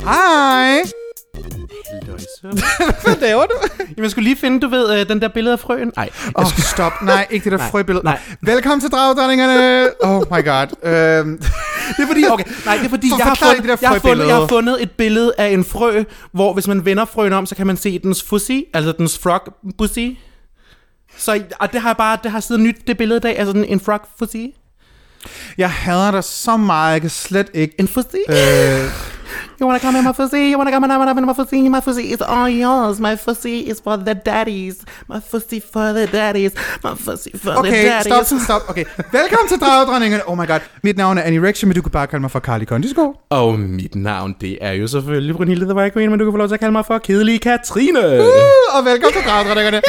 Hej! Hvad laver du? Jamen, jeg skulle lige finde, du ved, øh, den der billede af frøen. Nej, Åh, oh, stop. Nej, ikke det der frøbillede. nej. Velkommen til Dragdronningerne. Oh my god. Øhm, det er fordi, okay, nej, det er fordi, For- jeg har, fundet, jeg, har fundet, jeg har fundet et billede af en frø, hvor hvis man vender frøen om, så kan man se dens fuzzy, altså dens frog pussy. Så og det har jeg bare, det har siden nyt det billede i dag, altså en, en frog fuzzy. Jeg hader dig så meget, jeg kan slet ikke... En fuzzy. Øh, You wanna come in my fuzzy? You wanna come in my fuzzy? My fuzzy is all yours. My fuzzy is for the daddies. My fuzzy for the daddies. My fuzzy for the okay, daddies. stop, stop. Okay, velkommen til Dragdronningerne. Oh my god. Mit navn er Annie Rection, men du kan bare kalde mig for Carly Kondisko. Og mit navn, det er jo selvfølgelig Brunhilde the White Queen, men du kan få lov til at kalde mig for Kedelige Katrine. Uh, og velkommen til Dragdronningerne,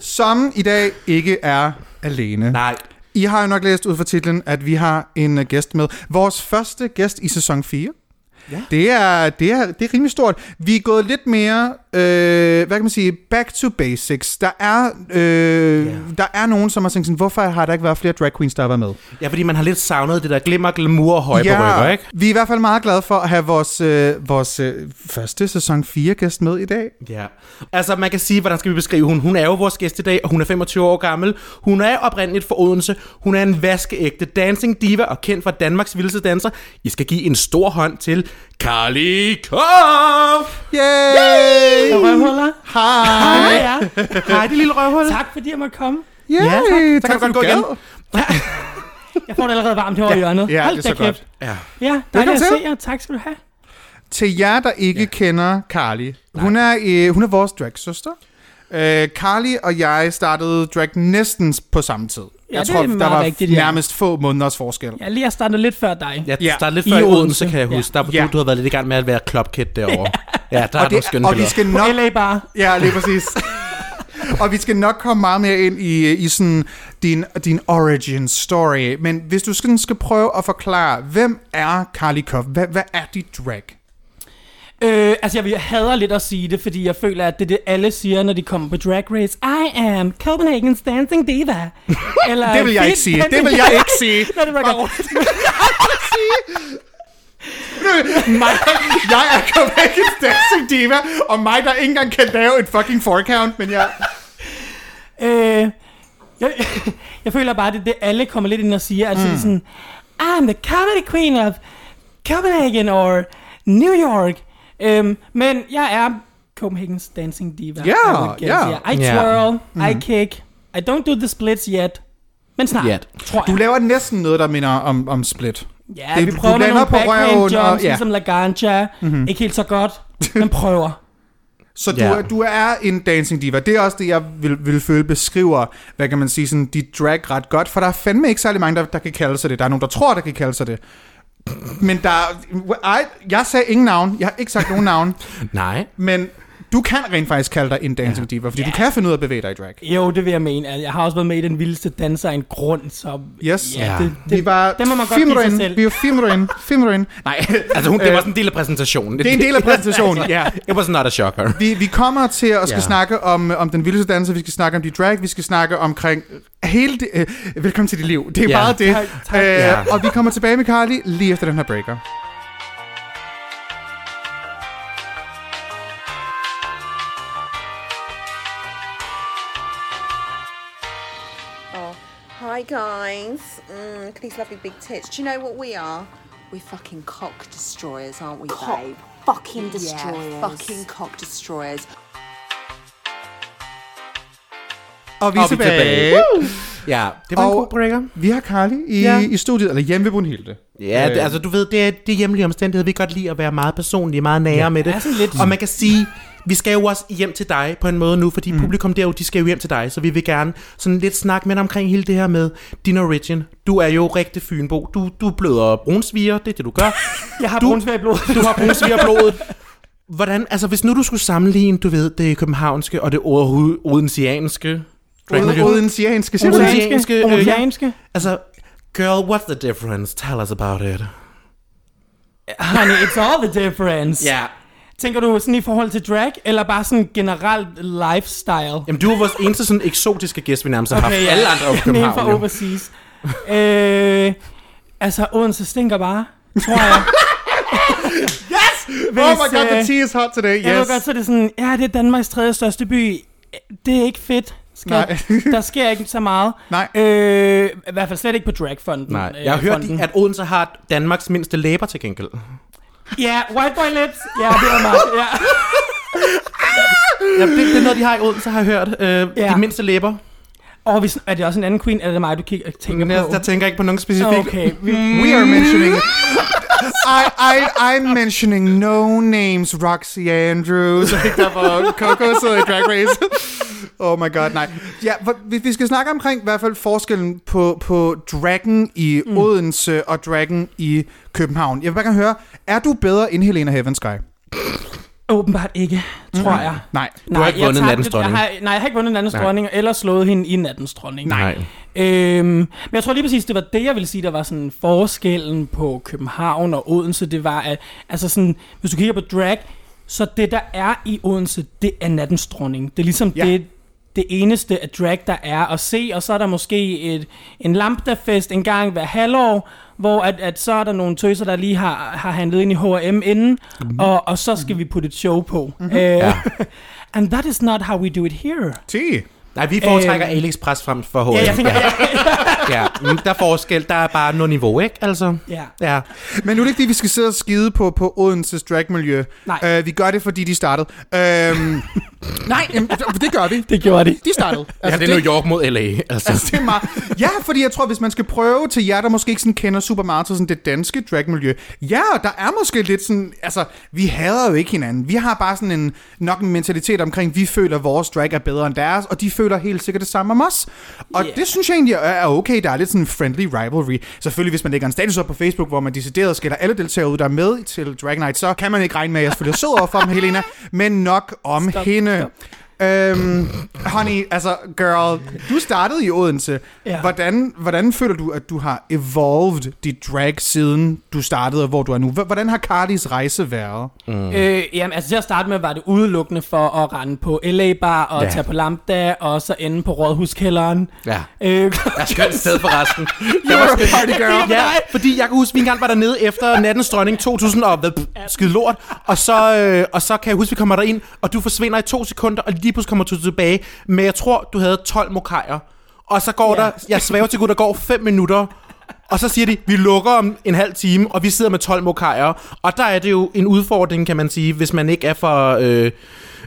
som i dag ikke er alene. Nej, i har jo nok læst ud fra titlen, at vi har en øh, gæst med. Vores første gæst i sæson 4. Ja. Det er, det, er, det er rimelig stort. Vi er gået lidt mere, øh, hvad kan man sige, back to basics. Der er, øh, Ja. der er nogen, som har tænkt sådan, hvorfor har der ikke været flere drag queens, der har været med? ja, fordi man har lidt savnet det der glimmer, glamour og høje ja. rykker, ikke? vi er i hvert fald meget glade for at have vores, øh, vores øh, første sæson 4 gæst med i dag. Ja. Altså, man kan sige, hvordan skal vi beskrive hun? Hun er jo vores gæst i dag, og hun er 25 år gammel. Hun er oprindeligt fra Odense. Hun er en vaskeægte dancing diva og kendt fra Danmarks vildeste danser. I skal give en stor hånd til Carly Koff! Yay! Røvhuller. Hej! Hej, ja. Hej, det lille røvhul. Tak fordi jeg måtte komme. Yay! Ja, tak. Så kan tak, du godt for gå gad. Jeg får det allerede varmt herovre i hjørnet. Ja, Hold det er da så godt. kæft. Ja. Ja, dejligt at til. se jer. Tak skal du have. Til jer, der ikke ja. kender Carly. Hun er, øh, hun er vores dragsøster. Øh, Carly og jeg startede drag næsten på samme tid. Ja, jeg det tror, er der var rigtigt, ja. nærmest få måneders forskel. Jeg lige har startet lidt før dig. Jeg Ja. startede lidt I før i Odense. Odense, kan jeg huske. Der, Ja. du, du har været lidt i gang med at være clubkid derovre. Ja, der er og, nogle skønne og vi skal På nok... LA Bar. Ja, lige præcis. og vi skal nok komme meget mere ind i, i sådan din, din origin story. Men hvis du skal, skal prøve at forklare, hvem er Carly Koff? Hvad, hvad er dit drag? Øh, altså, jeg, jeg hader lidt at sige det, fordi jeg føler, at det er det, alle siger, når de kommer på Drag Race. I am Copenhagen's Dancing Diva. Eller, Det vil jeg ikke "Fit sige. Det vil jeg ikke sige. Nå, det var godt. mig, jeg er Copenhagen's Dancing Diva, og mig, der ikke engang kan lave et fucking forecount, men jeg... Øh, jeg, jeg føler bare, at det det, alle kommer lidt ind og siger. Altså, mm. sådan, I'm the comedy queen of Copenhagen or New York. Øhm, men jeg er Copenhagen's dancing diva. Ja, I would guess, ja. yeah. I twirl, I kick. I don't do the splits yet. Men snart, Yet. tror jeg. Du laver næsten noget, der minder om, om split. ja, det- vi du prøver med lander nogle backhand og- jumps, ja. ligesom Laganja. Mm-hmm. Ikke helt så godt, men prøver. Så du, er, du er en dancing diva. Det er også det, jeg vil, vil føle beskriver, hvad kan man sige, sådan, dit drag ret godt. For der er fandme ikke særlig mange, der, der kan kalde sig det. Der er nogen, der tror, der kan kalde sig det. Men der er... Ej, jeg sagde ingen navn. Jeg har ikke sagt nogen navn. Nej. Men du kan rent faktisk kalde dig en dancing diva, fordi Ja. du kan finde ud af at bevæge dig i drag. Jo, det vil jeg mene. Altså, Jeg har også været med i den vildeste danser en grund, så... Yes. Ja, Ja. det, det, Vi var det må man godt give sig selv. Vi var minutter minutter ind. Nej, Altså, hun, det var Øh, sådan en del af præsentationen. det er en del af præsentationen, ja. It was not a shocker. Vi, vi kommer til at skal Ja. snakke om, om den vildeste danser, vi skal snakke om dit drag, vi skal snakke omkring hele det, øh, velkommen til dit liv. Det er Ja. bare det. Tak, tak. Øh, Ja. Og vi kommer tilbage med Carly lige efter den her breaker. Guys. Mm, look at these lovely big tits. Do you know what we are? We're fucking cock destroyers, aren't we, Cock babe? fucking destroyers. Yeah, fucking cock destroyers. Og vi er tilbage. tilbage. Ja, det var en Og- god breaker. Vi har Carly i, Ja. i studiet, eller hjemme ved Brunhilde. Ja, det, Øh. altså du ved, det er, det er hjemlige omstændigheder. Vi kan godt lide at være meget personlige, meget nære ja, med det. er sådan lidt- Og man kan sige, vi skal jo også hjem til dig på en måde nu, fordi mm. publikum der jo, de skal jo hjem til dig, så vi vil gerne sådan lidt snakke med dig omkring hele det her med din origin. Du er jo rigtig fynbo. Du, du bløder brunsviger, det er det, du gør. Jeg har Du- brunsvær i blodet. Du har brunsvigerblodet. Hvordan, altså hvis nu du skulle sammenligne, du ved, det københavnske og det odensianske, Odensianske, siger? Odensianske, Odensianske. øh, ja. Odensianske. altså, girl, what's the difference? Tell us about it. Honey, it's all the difference. Ja. Tænker du sådan i forhold til drag, eller bare sådan generelt lifestyle? Jamen, du er vores eneste sådan eksotiske gæst, vi nærmest har haft. ja. Alle andre er jo Mere København. fra overseas. øh, altså, Odense stinker bare, tror jeg. Yes! Hvis, oh my god, øh, the tea is hot today. Jeg ved Yes. godt, så er det sådan, ja, det er Danmarks tredje største by. Det er ikke fedt. Skal, der sker ikke så meget. Nej. Øh, I hvert fald slet ikke på dragfonden. Nej, øh, jeg har hørt, fonden. at Odense har Danmarks mindste læber til gengæld. Ja, white boy lips. Ja, det var meget. Ja. Ja, det, det er noget, de har i Odense, har jeg hørt. Øh, Ja. De mindste læber. Og hvis, er det også en anden queen, eller er det mig, du kigger, tænker jeg, på? der tænker jeg ikke på nogen specifik. Okay, vi, We are mentioning... I, I, I'm mentioning no names, Roxy Andrews. Ikke der var Coco sidder i Drag Race. Oh my god, nej. Ja, for, vi, vi skal snakke omkring i hvert fald forskellen på, på Dragon i mm. Odense og Dragon i København. Jeg vil bare gerne høre, er du bedre end Helena Heavensky? åbenbart ikke, tror Mhm. jeg. Nej. Du har ikke vundet nattens dronning. Jeg har, nej, jeg har ikke vundet nattens Nej. dronning, eller slået hende i nattens dronning. Nej. Øhm, men jeg tror lige præcis, det var det, jeg ville sige, der var sådan forskellen på København og Odense. Det var, at altså sådan, hvis du kigger på drag, så det, der er i Odense, det er nattens dronning. Det er ligesom Ja. det, det eneste af drag, der er at se, og så er der måske et, en lambda-fest en gang hver halvår, hvor at, at så er der nogle tøser, der lige har, har handlet ind i H&M inden, mm-hmm. og, og så skal vi putte et show på. Mm-hmm. Uh, Ja. and that is not how we do it here. T. Nej, vi foretrækker Øhm. AliExpress frem for H&M. Ja, jeg tænker, ja. ja. men Der er forskel. Der er bare noget niveau, ikke? Altså, ja. ja. Men nu er det ikke det, vi skal sidde og skide på, på Odenses dragmiljø. Nej. Uh, vi gør det, fordi de startede. Øhm, nej, jamen, det gør vi. Det gjorde de. De startede. Altså, ja, det er New York mod LA. Altså. Altså, det er meget... Ja, fordi jeg tror, hvis man skal prøve til jer, der måske ikke sådan kender super meget til sådan det danske dragmiljø. Ja, der er måske lidt sådan... Altså, vi hader jo ikke hinanden. Vi har bare sådan en nok en mentalitet omkring, vi føler, at vores drag er bedre end deres, og de føler helt sikkert det samme om os. Og Yeah. det synes jeg egentlig er- okay. Der er lidt sådan en friendly rivalry. Selvfølgelig, hvis man lægger en status op på Facebook, hvor man decideret skælder alle deltagere ud, der er med til Drag Night, så kan man ikke regne med, at jeg selvfølgelig er sød over for dem, Helena. Men nok om Stop, hende. stop. Øhm, honey, altså girl, du startede i Odense. Ja. Hvordan, hvordan føler du, at du har evolved dit drag siden du startede, og hvor du er nu? Hvordan har Cardis rejse været? Mm. Øh, jamen, altså til at starte med var det udelukkende for at rende på LA Bar og Ja. tage på Lambda, og så ende på Rådhuskælderen. Ja. Øh, Jeg skønt sted forresten. Jeg var a party girl. Ja, fordi jeg kan huske, at vi engang var dernede efter nattens dronning 2000 og skide lort. Og så, øh, og så kan jeg huske, at vi kommer derind, og du forsvinder i to sekunder, og lige pludselig kommer du tilbage. Men jeg tror, du havde 12 mokajer. Og så går Ja. der, jeg svæver til Gud, der går 5 minutter. Og så siger de, vi lukker om en halv time, og vi sidder med 12 mokajer. Og der er det jo en udfordring, kan man sige, hvis man ikke er fra øh,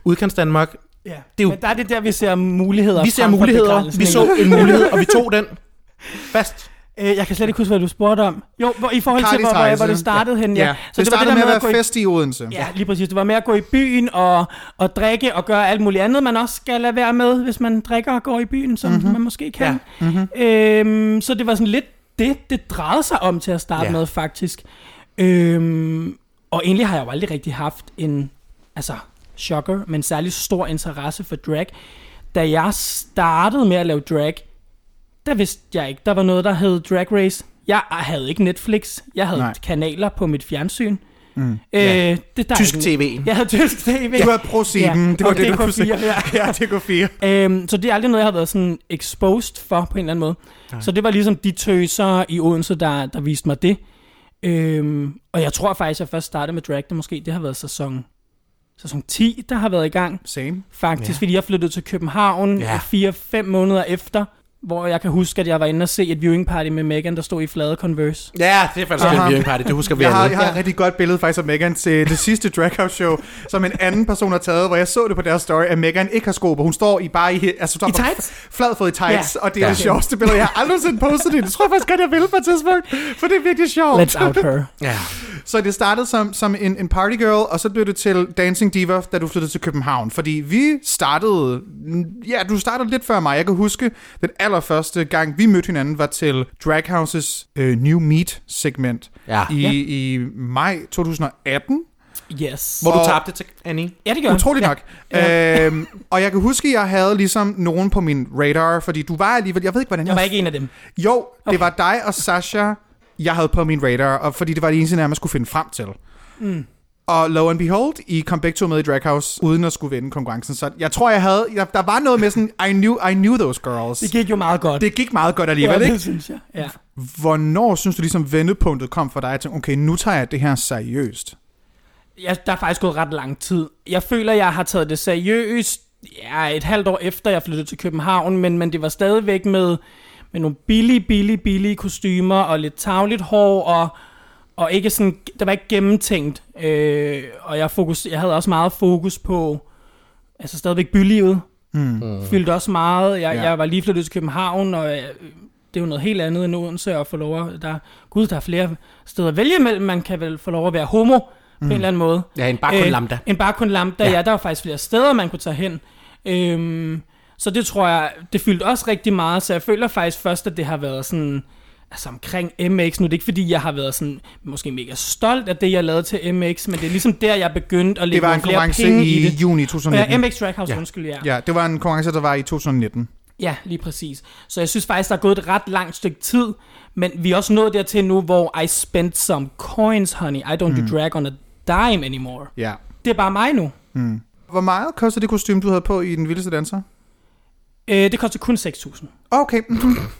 udkants Danmark. ja. Det er jo- Men der er det der, vi ser muligheder. Vi ser muligheder, vi så en mulighed, og vi tog den fast. Øh, jeg kan slet ikke huske, hvad du spurgte om. Jo, hvor, i forhold til, hvor, hvor, det startede hen. Ja. Ja. Så det, det startede med at være fest i Odense. Ja, lige præcis. Det var med at gå i byen og, og drikke og gøre alt muligt andet, man også skal lade være med, hvis man drikker og går i byen, som mm-hmm. man måske kan. Ja. Mm-hmm. Øhm, så det var sådan lidt det, det drejede sig om til at starte Ja. med, faktisk. Øhm, og egentlig har jeg jo aldrig rigtig haft en, altså, shocker, men særlig stor interesse for drag. Da jeg startede med at lave drag, der vidste jeg ikke, der var noget, der hed Drag Race. Jeg havde ikke Netflix, jeg havde Nej. Kanaler på mit fjernsyn. Mm. Øh, Ja. det, der er Tysk ikke- tv. jeg havde tysk tv. Du havde ProSieben, det var og det, du kunne se. DK4, ja. Ja, det går fire. Øhm, så det er aldrig noget, jeg har været sådan exposed for på en eller anden måde. Nej. Så det var ligesom de tøser i Odense, der, der viste mig det. Øhm, og jeg tror faktisk, at jeg først startede med drag, det måske, det har været sæson, sæson 10, der har været i gang. Same. Faktisk, Ja. ja. fordi jeg flyttede til København Ja. ja. 4-5 måneder efter, hvor jeg kan huske, at jeg var inde og se et viewing party med Megan, der stod i flade Converse. Ja, det er faktisk Aha. en viewing party, det husker vi Jeg har, jeg har et rigtig godt billede faktisk af Megan til det sidste Draghouse show, som en anden person har taget, hvor jeg så det på deres story, at Megan ikke har sko på. Hun står i bare i, altså, står I tights? Fladfod i tights, Ja. og det er Ja. det sjoveste billede. Jeg har aldrig nogensinde postet det. Det tror jeg faktisk godt, jeg vil på et tidspunkt, for det er virkelig sjovt. Let's out her. Ja. Så det startede som, som en, en party girl, og så blev det til Dancing Diva, da du flyttede til København. Fordi vi startede... Ja, du startede lidt før mig. Jeg kan huske, den allerførste gang, vi mødte hinanden, var til Drag Houses øh, New Meet-segment Ja. i, Ja. i maj 2018. Yes. Hvor du Og- tabte til Annie. Ja, det gør jeg. Utroligt nok. Ja. Øhm, og jeg kan huske, at jeg havde ligesom nogen på min radar, fordi du var alligevel... Jeg ved ikke, hvordan Jeg var ikke en af dem. Jo, det var dig og Sasha jeg havde på min radar, og fordi det var det eneste, jeg skulle finde frem til. Mm. Og lo and behold, I kom begge to med i Drag House, uden at skulle vinde konkurrencen. Så jeg tror, jeg havde... Jeg, der var noget med sådan, I knew, I knew those girls. Det gik jo meget godt. det gik meget godt alligevel, ja, ikke? det synes jeg. Ja. Hvornår synes du ligesom vendepunktet kom for dig? Jeg tænkte, okay, nu tager jeg det her seriøst. jeg, der er faktisk gået ret lang tid. Jeg føler, jeg har taget det seriøst ja, et halvt år efter, jeg flyttede til København, men, men det var stadigvæk med, med nogle billige, billige, billige kostymer og lidt tagligt hår, og, og ikke sådan, det var ikke gennemtænkt. Øh, og jeg, fokus, jeg havde også meget fokus på, altså stadigvæk bylivet. Mm. Fyldte også meget. Jeg, Ja. jeg var lige flyttet til København, og jeg, det er jo noget helt andet end Odense at få lov at, der, gud, der er flere steder at vælge imellem. Man kan vel få lov at være homo mm. på en eller anden måde. Ja, en bare kun lambda. En bare kun lambda, Ja. ja. Der var faktisk flere steder, man kunne tage hen. Øhm, så det tror jeg, det fyldte også rigtig meget, så jeg føler faktisk først, at det har været sådan, altså omkring MX, nu er det ikke fordi, jeg har været sådan, måske mega stolt af det, jeg lavede til MX, men det er ligesom der, jeg begyndte at Det lægge var en nogle flere konkurrence penge i, i det. juni 2019. Ja, MX Trackhouse, Ja. undskyld, ja. Ja, det var en konkurrence, der var i 2019. Ja, lige præcis. Så jeg synes faktisk, der er gået et ret langt stykke tid, men vi er også nået dertil nu, hvor I spent some coins, honey. I don't mm. do drag on a dime anymore. Ja. Det er bare mig nu. Hvor meget kostede det kostume, du havde på i Den Vildeste Danser? Øh, det koster kun 6.000. Okay.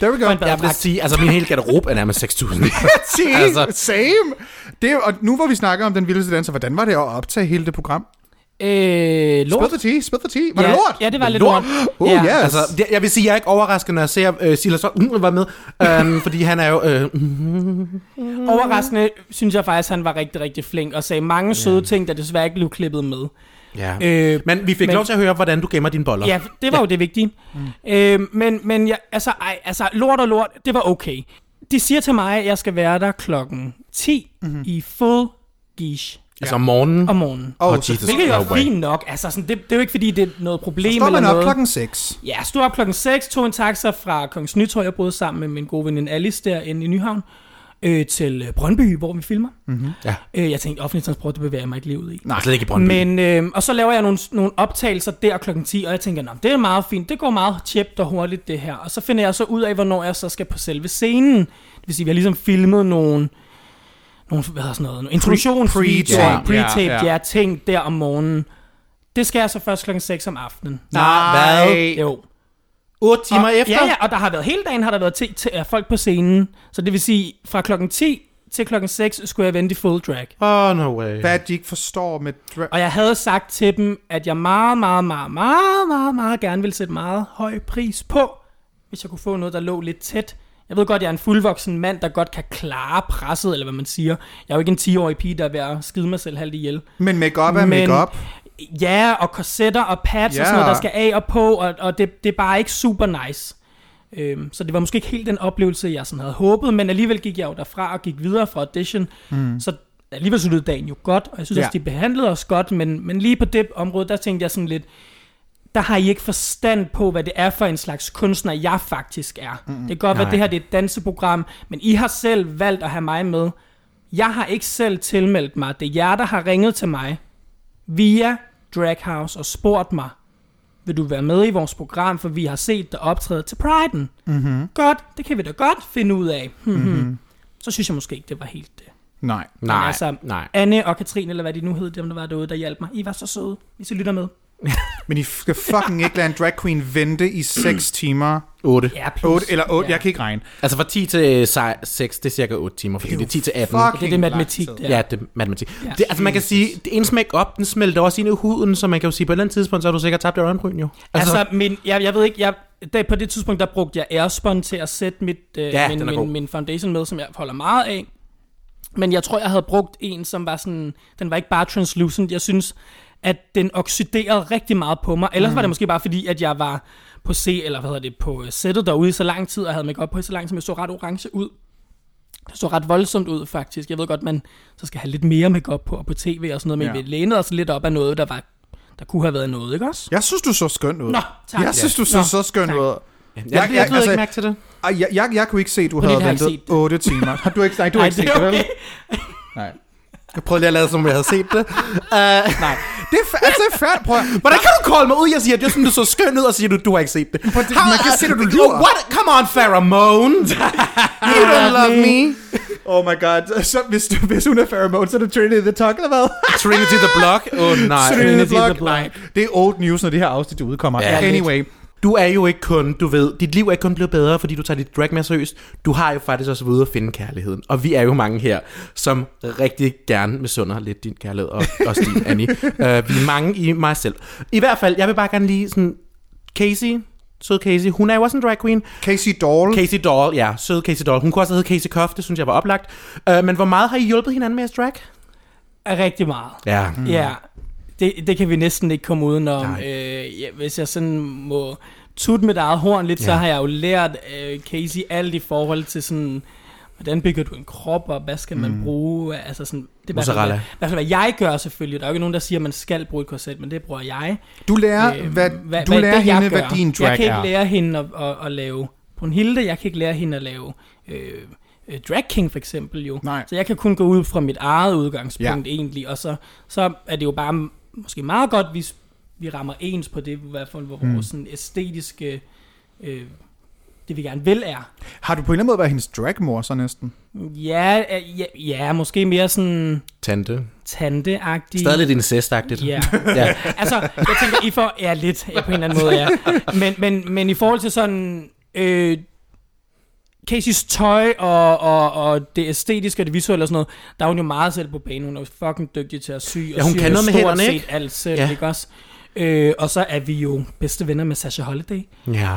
There we go. Jeg vil sige, altså min hele garderobe er nærmest 6.000. See, Altså. same. Det, og nu hvor vi snakker om Den Vildeste Danser, hvordan var det at optage hele det program? Øh, lort. Spil the tea, spil the tea. Var ja, det lort? Ja, det var lidt Lort? lort. Oh, ja. yes. altså, det, jeg vil sige, jeg er ikke overrasket, når jeg ser uh, Silas uh, var med, um, fordi han er jo... Uh, Overraskende synes jeg faktisk, han var rigtig, rigtig flink og sagde mange søde ting, der desværre ikke blev klippet med. Ja. Øh, Men vi fik men- lov til at høre, hvordan du gemmer dine boller. ja, det var jo det vigtige. Mm. Øh, men men jeg, altså, ej, altså, lort og lort, det var okay. De siger til mig, at jeg skal være der klokken 10 mm-hmm. i full gish Altså om morgenen. om morgenen. Oh, Oh, så Jesus. Hvilket jo er fint nok. Altså, sådan, det, det er jo ikke, fordi det er noget problem står eller man op noget. klokken 6. Ja, stod op klokken 6, tog en taxa fra Kongens Nytorv, jeg boede sammen med min gode veninde Alice derinde i Nyhavn, øh, til øh, Brøndby, hvor vi filmer. Mm-hmm. Ja. Øh, jeg tænkte, offentlig transport, det bevæger jeg mig ikke livet i. Nej, slet ikke i Brøndby. Men, øh, og så laver jeg nogle, nogle optagelser der klokken 10, og jeg tænker, Nå, det er meget fint, det går meget tjept og hurtigt det her. Og så finder jeg så ud af, hvornår jeg så skal på selve scenen. Det vil sige, vi har ligesom filmet nogle, nogle hvad hedder sådan noget, nogle introduktionsvideoer, pre-tape, pre-tape, ja, ja, ja. ja, ting der om morgenen. Det skal jeg så først klokken 6 om aftenen. Nej. Jo. 8 timer og, efter? Ja, ja, og der har været hele dagen har der været til, til, folk på scenen. Så det vil sige, fra klokken 10 til klokken 6 skulle jeg vente i full drag. Oh, no way. Hvad de ikke forstår med... Dra- Og jeg havde sagt til dem, at jeg meget, meget, meget, meget, meget, meget gerne ville sætte meget høj pris på, hvis jeg kunne få noget, der lå lidt tæt. Jeg ved godt, jeg er en fuldvoksen mand, der godt kan klare presset, eller hvad man siger. Jeg er jo ikke en 10-årig pige, der er ved at skide mig selv halvt ihjel. Men make-up er make-up. Ja, og korsetter og pads Ja. og sådan noget, der skal af og på, og, og det, det er bare ikke super nice. Øhm, så det var måske ikke helt den oplevelse, jeg sådan havde håbet, men alligevel gik jeg jo derfra og gik videre fra audition. Mm. Så alligevel sluttede dagen jo godt, og jeg synes Ja. også, de behandlede os godt, men, men lige på det område, der tænkte jeg sådan lidt, der har I ikke forstand på, hvad det er for en slags kunstner, jeg faktisk er. Mm, det kan godt være, at det her det er et danseprogram, men I har selv valgt at have mig med. Jeg har ikke selv tilmeldt mig. Det er jer, der har ringet til mig via Draghouse og spurgt mig, vil du være med i vores program, for vi har set dig optræde til Pride'en. Mm-hmm. Godt, det kan vi da godt finde ud af. Mm-hmm. Så synes jeg måske ikke, det var helt det. Nej. Nej, Men altså, nej. Anne og Katrine, eller hvad de nu hed, dem der var derude, der hjalp mig. I var så søde, hvis I lytter med. Men I skal fucking ikke lade en drag queen vente i 6 timer. 8. Ja, plus. 8 eller 8, ja. jeg kan ikke regne. Altså fra 10 til 6, det er cirka 8 timer, fordi det er 10 til 18. Fucking Det er det matematik der. Ja, det er matematik. Ja. Det, altså man kan sige, det ens make-up, den smelter også ind i huden, så man kan jo sige, på et eller andet tidspunkt, så har du sikkert tabt dit øjenbryn jo. Altså, altså min, jeg, jeg ved ikke, jeg, der, på det tidspunkt, der brugte jeg Airspun til at sætte mit, øh, Ja, min, er min, min foundation med, som jeg holder meget af. Men jeg tror, jeg havde brugt en, som var sådan, den var ikke bare translucent. Jeg synes, at den oxiderede rigtig meget på mig. Ellers mm. var det måske bare fordi, at jeg var på C, eller hvad hedder det, på sættet derude i så lang tid, og havde make på i så lang tid, men jeg så ret orange ud. Det så ret voldsomt ud, faktisk. Jeg ved godt, man så skal have lidt mere makeup på, og på tv og sådan noget, men Ja. vi lænede os lidt op af noget, der var der kunne have været noget, ikke også? Jeg synes, du så skøn ud. Nå, tak. Jeg synes, du så Nå, så skøn tak. ud. jeg, jeg, jeg- jeg, jeg, jeg altså- ikke mærke til det. Ej, Jeg, jeg, jeg kunne ikke se, at du Fordi havde jeg har ventet set det. 8 timer. Har du ikke, nej, du har ikke set det vel? okay. Nej. Jeg prøvede lige at lade, som om jeg havde set det. Uh, Nej, Det er, fa- altså, færdigt. Prøv Hvordan kan du kolde mig ud? Jeg siger, det er sådan, du så skøn ud, og siger du, du har ikke set det. det- man kan se, at du. Oh, what? Come on, pheromone. you don't love me. Oh my god. Så hvis, du, hvis hun er pheromone, så er det Trinity the Talk, eller hvad? Trinity the Block. Åh, oh, nej. Trinity Trinity the Block. the Block. Nej, det er old news, når det her afsnit udkommer. Ja, anyway. Du er jo ikke kun, du ved, dit liv er ikke kun blevet bedre, fordi du tager dit drag mere seriøst. Du har jo faktisk også været at finde kærligheden. Og vi er jo mange her, som rigtig gerne misunder lidt din kærlighed, og også din, Annie. Uh, vi er mange i mig selv. I hvert fald, jeg vil bare gerne lige sådan, Casey, sød Casey, hun er jo også en drag queen. Casey Doll. Casey Doll, ja, sød Casey Doll. Hun kunne også hedde Casey Cuff, det synes jeg var oplagt. Uh, men hvor meget har I hjulpet hinanden med at drag? Rigtig meget. Ja. Mm. Ja, det, det kan vi næsten ikke komme udenom. Nej. Øh, ja, hvis jeg sådan må tutte mit eget horn lidt, ja. så har jeg jo lært øh, Casey alt i forhold til sådan, hvordan bygger du en krop, og hvad skal man bruge? Altså sådan, det er Mozzarella. hvad, fald, hvad jeg gør selvfølgelig. Der er jo ikke nogen, der siger, at man skal bruge et korset, men det bruger jeg. Du lærer, Øh, hvad, du lærer det, jeg hende, hvad din drag Jeg kan ikke er. lære hende at, at, at lave Brunhilde, jeg kan ikke lære hende at lave øh, øh, Drag King for eksempel jo. Nej. Så jeg kan kun gå ud fra mit eget udgangspunkt ja. egentlig, og så, så er det jo bare måske meget godt, hvis vi rammer ens på det, i hvert fald hvor Mm. vores sådan æstetiske, øh, det vi gerne vil er. Har du på en eller anden måde været hendes dragmor så næsten? Ja, ja, ja måske mere sådan Tante. tante-agtig. Stadig lidt incestagtigt. Ja. ja. altså, jeg tænker, I får... Ja, lidt, ja, på en eller anden måde, ja. Men, men, men i forhold til sådan... Øh, Casey's tøj og, og, og det æstetiske og det visuelle og sådan noget, der er hun jo meget selv på banen. Hun er jo fucking dygtig til at sy. Ja, hun kan noget med hænderne, set ikke? alt selv, Ja. ikke også? Øh, og så er vi jo bedste venner med Sasha Holiday. ja.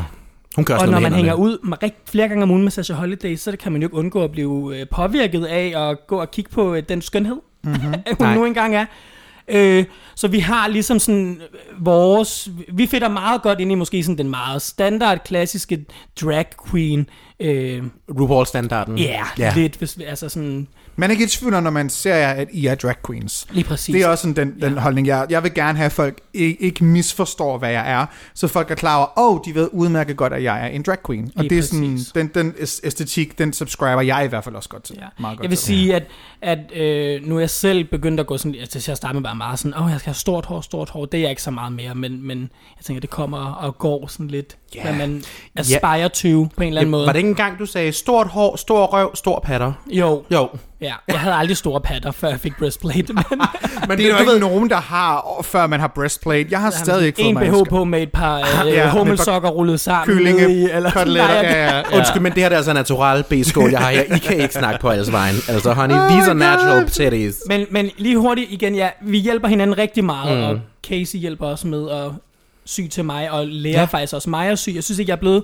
Hun gør Og når man hænger ud med rigt, flere gange om ugen med Sasha Holiday, så kan man jo ikke undgå at blive øh, påvirket af at gå og kigge på øh, den skønhed, mm-hmm. hun Nej. nu engang er. Øh, så vi har ligesom sådan øh, vores... Vi fitter meget godt ind i måske sådan den meget standard, klassiske drag queen. Øh, RuPaul-standarden. ja, ja. yeah, lidt. Altså sådan... Man er ikke i tvivl når man ser jer, at I er drag queens. Lige præcis. Det er også sådan den, den holdning, jeg Jeg vil gerne have, at folk ikke, ikke misforstår, hvad jeg er. Så folk er klar over, åh, oh, de ved udmærket godt, at jeg er en drag queen. Og Lige det er sådan, præcis. den, den æs- æstetik, den subscriber jeg i hvert fald også godt til. Ja. Meget godt Jeg vil til. sige, at, at øh, nu er jeg selv begyndt at gå sådan, altså til at starte med bare meget sådan, åh, oh, jeg skal have stort hår, stort hår, det er jeg ikke så meget mere, men, men jeg tænker, det kommer og går sådan lidt, Ja. yeah. hvad man aspire to på en eller anden måde. Var det ikke engang, du sagde stort hår, stor røv, stor patter? Jo, Jo. Ja. Jeg havde aldrig store patter, før jeg fik breastplate, men Men det er jo ikke nogen, der har, før man har breastplate. Jeg har stadig ikke fået en BH på med et par øh, Ja, ja, hummelsokker rullet sammen. Kyllinge, i, eller koteletter, Nej, jeg- ja, ja, ja. Undskyld, men det her det er altså natural B-skål, jeg har her. I kan ikke snakke på alles vejen. Altså, honey, Oh these are my natural titties. Men, men lige hurtigt igen, ja, vi hjælper hinanden rigtig meget, Mm. og Casey hjælper også med at sy til mig, og lærer Ja. ja. faktisk også mig at sy. Jeg synes ikke, jeg er blevet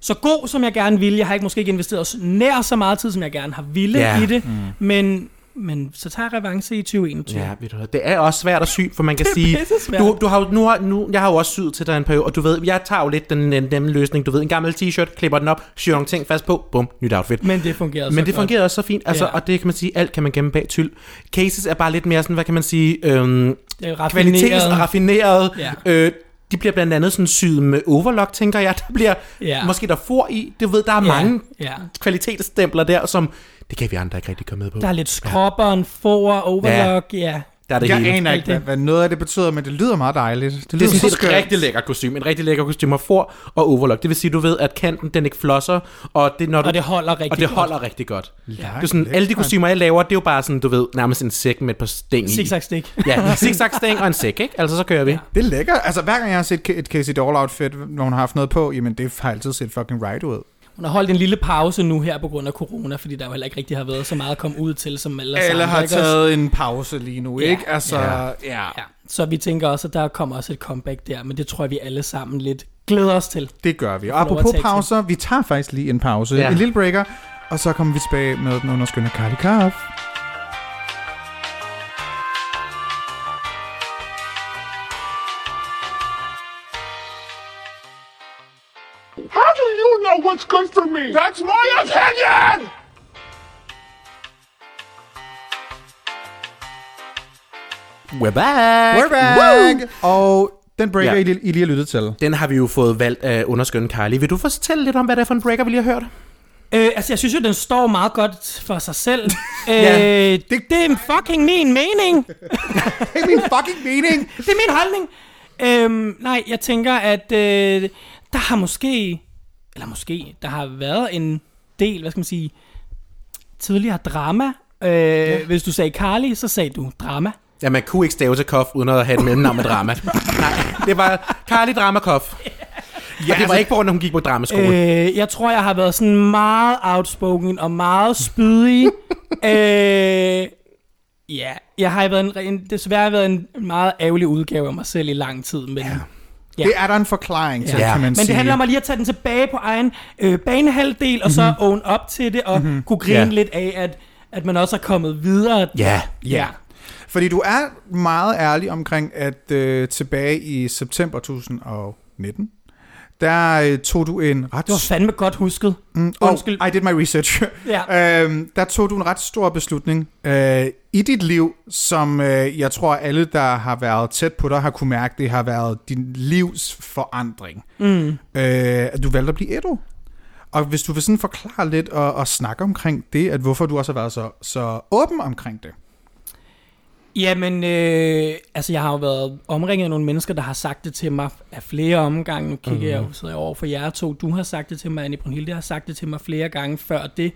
så god, som jeg gerne ville. Jeg har ikke måske ikke investeret nær så meget tid, som jeg gerne har ville Ja. i det, mm. men, men så tager jeg revanche i 2021. Ja, ved du det er også svært at sy, for man kan sige, du, du har, jo- nu har, nu, jeg har jo også syet til dig en periode, og du ved, jeg tager jo lidt den, nemme løsning, du ved, en gammel t-shirt, klipper den op, syr nogle ting fast på, bum, nyt outfit. Men det fungerer Men det fungerer også så fint, altså, Ja. og det kan man sige, alt kan man gemme bag tyld. Cases er bare lidt mere sådan, hvad kan man sige, øhm, er kvalitets- raffineret. og raffineret. Ja. Øh, de bliver blandt andet sådan syet med overlock, tænker jeg. Der bliver Ja. måske der for i. Du ved, der er Ja, mange ja. kvalitetsstempler der, som det kan vi andre ikke rigtig komme med på. Der er lidt skrobberen, for, overlock, ja. ja. Der er det Jeg hele. aner ikke, hvad, noget af det betyder, men det lyder meget dejligt. Det, Det er lyder sådan så et rigtig lækker kostume. En rigtig lækker kostume og for og overlock. Det vil sige, du ved, at kanten den ikke flosser, og det, når du, Og det holder rigtig og det godt. holder rigtig godt. Ja. Det er sådan, alle de kostymer, jeg laver, det er jo bare sådan, du ved, nærmest en sæk med et par sting i. Zigzag stik. Ja, zigzag sting og en sæk, ikke? Altså, så kører vi. Ja. Det er lækkert. Altså, hver gang jeg har set et Casey Doll outfit, hvor hun har haft noget på, jamen det har altid set fucking right ud. Hun har holdt en lille pause nu her på grund af corona, fordi der jo heller ikke rigtig har været så meget at komme ud til, som alle Alle har ikke også? taget en pause lige nu, Ja. ikke? Altså, Ja. ja. Ja, så vi tænker også, at der kommer også et comeback der, men det tror jeg, vi alle sammen lidt glæder os til. Det gør vi. Og apropos pauser, vi tager faktisk lige en pause. Ja. En lille breaker, og så kommer vi tilbage med den underskønne Carly Kaff. Know what's good for me? That's my opinion! We're back! We're back! Og den breaker, Ja. I, lige- I lige har lyttet til. Den har vi jo fået valgt af underskønne Kylie. Vil du fortælle lidt om, hvad det er for en breaker, vi lige har hørt? Øh, altså, jeg synes jo, den står meget godt for sig selv. øh, Ja, det, det er fucking min mening. Det er min fucking mening. Det er min holdning. Øhm, nej, jeg tænker, at øh, der har måske, eller måske, der har været en del, hvad skal man sige, tidligere drama. Øh, ja. Hvis du sagde Carly, så sagde du drama. Ja, man kunne ikke stave til Koff, uden at have et mellemnavn med drama. Nej, det var Carly Drama Koff. Ja, og det var altså- ikke på grund af, hun gik på dramaskole. Øh, jeg tror, jeg har været sådan meget outspoken og meget spydig. øh, ja, jeg har været en, en, desværre været en meget ærgerlig udgave af mig selv i lang tid. Men, ja. Ja. Det er der en forklaring til, Ja. kan man men sige. det handler om at lige at tage den tilbage på egen øh, banehalvdel, og så own up til det, og mm-hmm. kunne grine Ja. lidt af, at, at man også er kommet videre. Ja. ja. Fordi du er meget ærlig omkring, at øh, tilbage i september 2019, der øh, tog du en ret... Det var fandme godt husket. Mm, Undskyld. Oh, I did my research. Ja. øhm, der tog du en ret stor beslutning øh, i dit liv, som øh, jeg tror alle, der har været tæt på dig, har kunne mærke, det har været din livs forandring. Mm. Øh, at du valgte at blive ædru. Og hvis du vil sådan forklare lidt og, og snakke omkring det, at hvorfor du også har været så, så åben omkring det. Jamen, øh, altså jeg har jo været omringet af nogle mennesker, der har sagt det til mig af flere omgange. Nu kigger mm-hmm. jeg jo sidder jeg over for jer to. Du har sagt det til mig, Annie Brunhilde har sagt det til mig flere gange før det,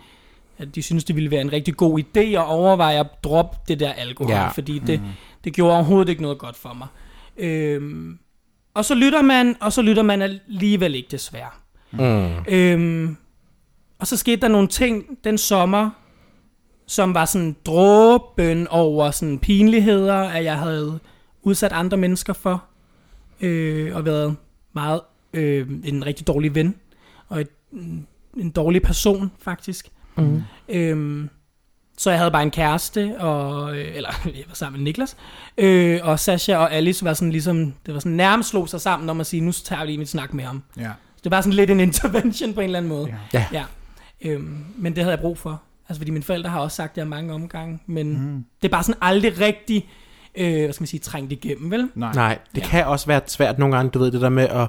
at de synes, det ville være en rigtig god idé at overveje at droppe det der alkohol, Ja. fordi det, det gjorde overhovedet ikke noget godt for mig. Øhm, og så lytter man, og så lytter man alligevel ikke desværre. Mm. Øhm, og så skete der nogle ting den sommer, som var sådan dråben over sådan pinligheder, at jeg havde udsat andre mennesker for, øh, og været meget øh, en rigtig dårlig ven, og et, en dårlig person faktisk. Mm. Øhm, så jeg havde bare en kæreste, og, øh, eller jeg var sammen med Niklas, øh, og Sasha og Alice var sådan ligesom, det var sådan nærmest slog sig sammen om at sige, nu tager vi lige mit snak med ham. Ja. Det var sådan lidt en intervention på en eller anden måde. Ja. Ja. ja. Øhm, men det havde jeg brug for. Altså fordi mine forældre har også sagt det mange omgange, men mm. det er bare sådan aldrig rigtig, øh, hvad skal man sige, trængt igennem, vel? Nej. Nej, det Ja. kan også være svært nogle gange, du ved det der med at,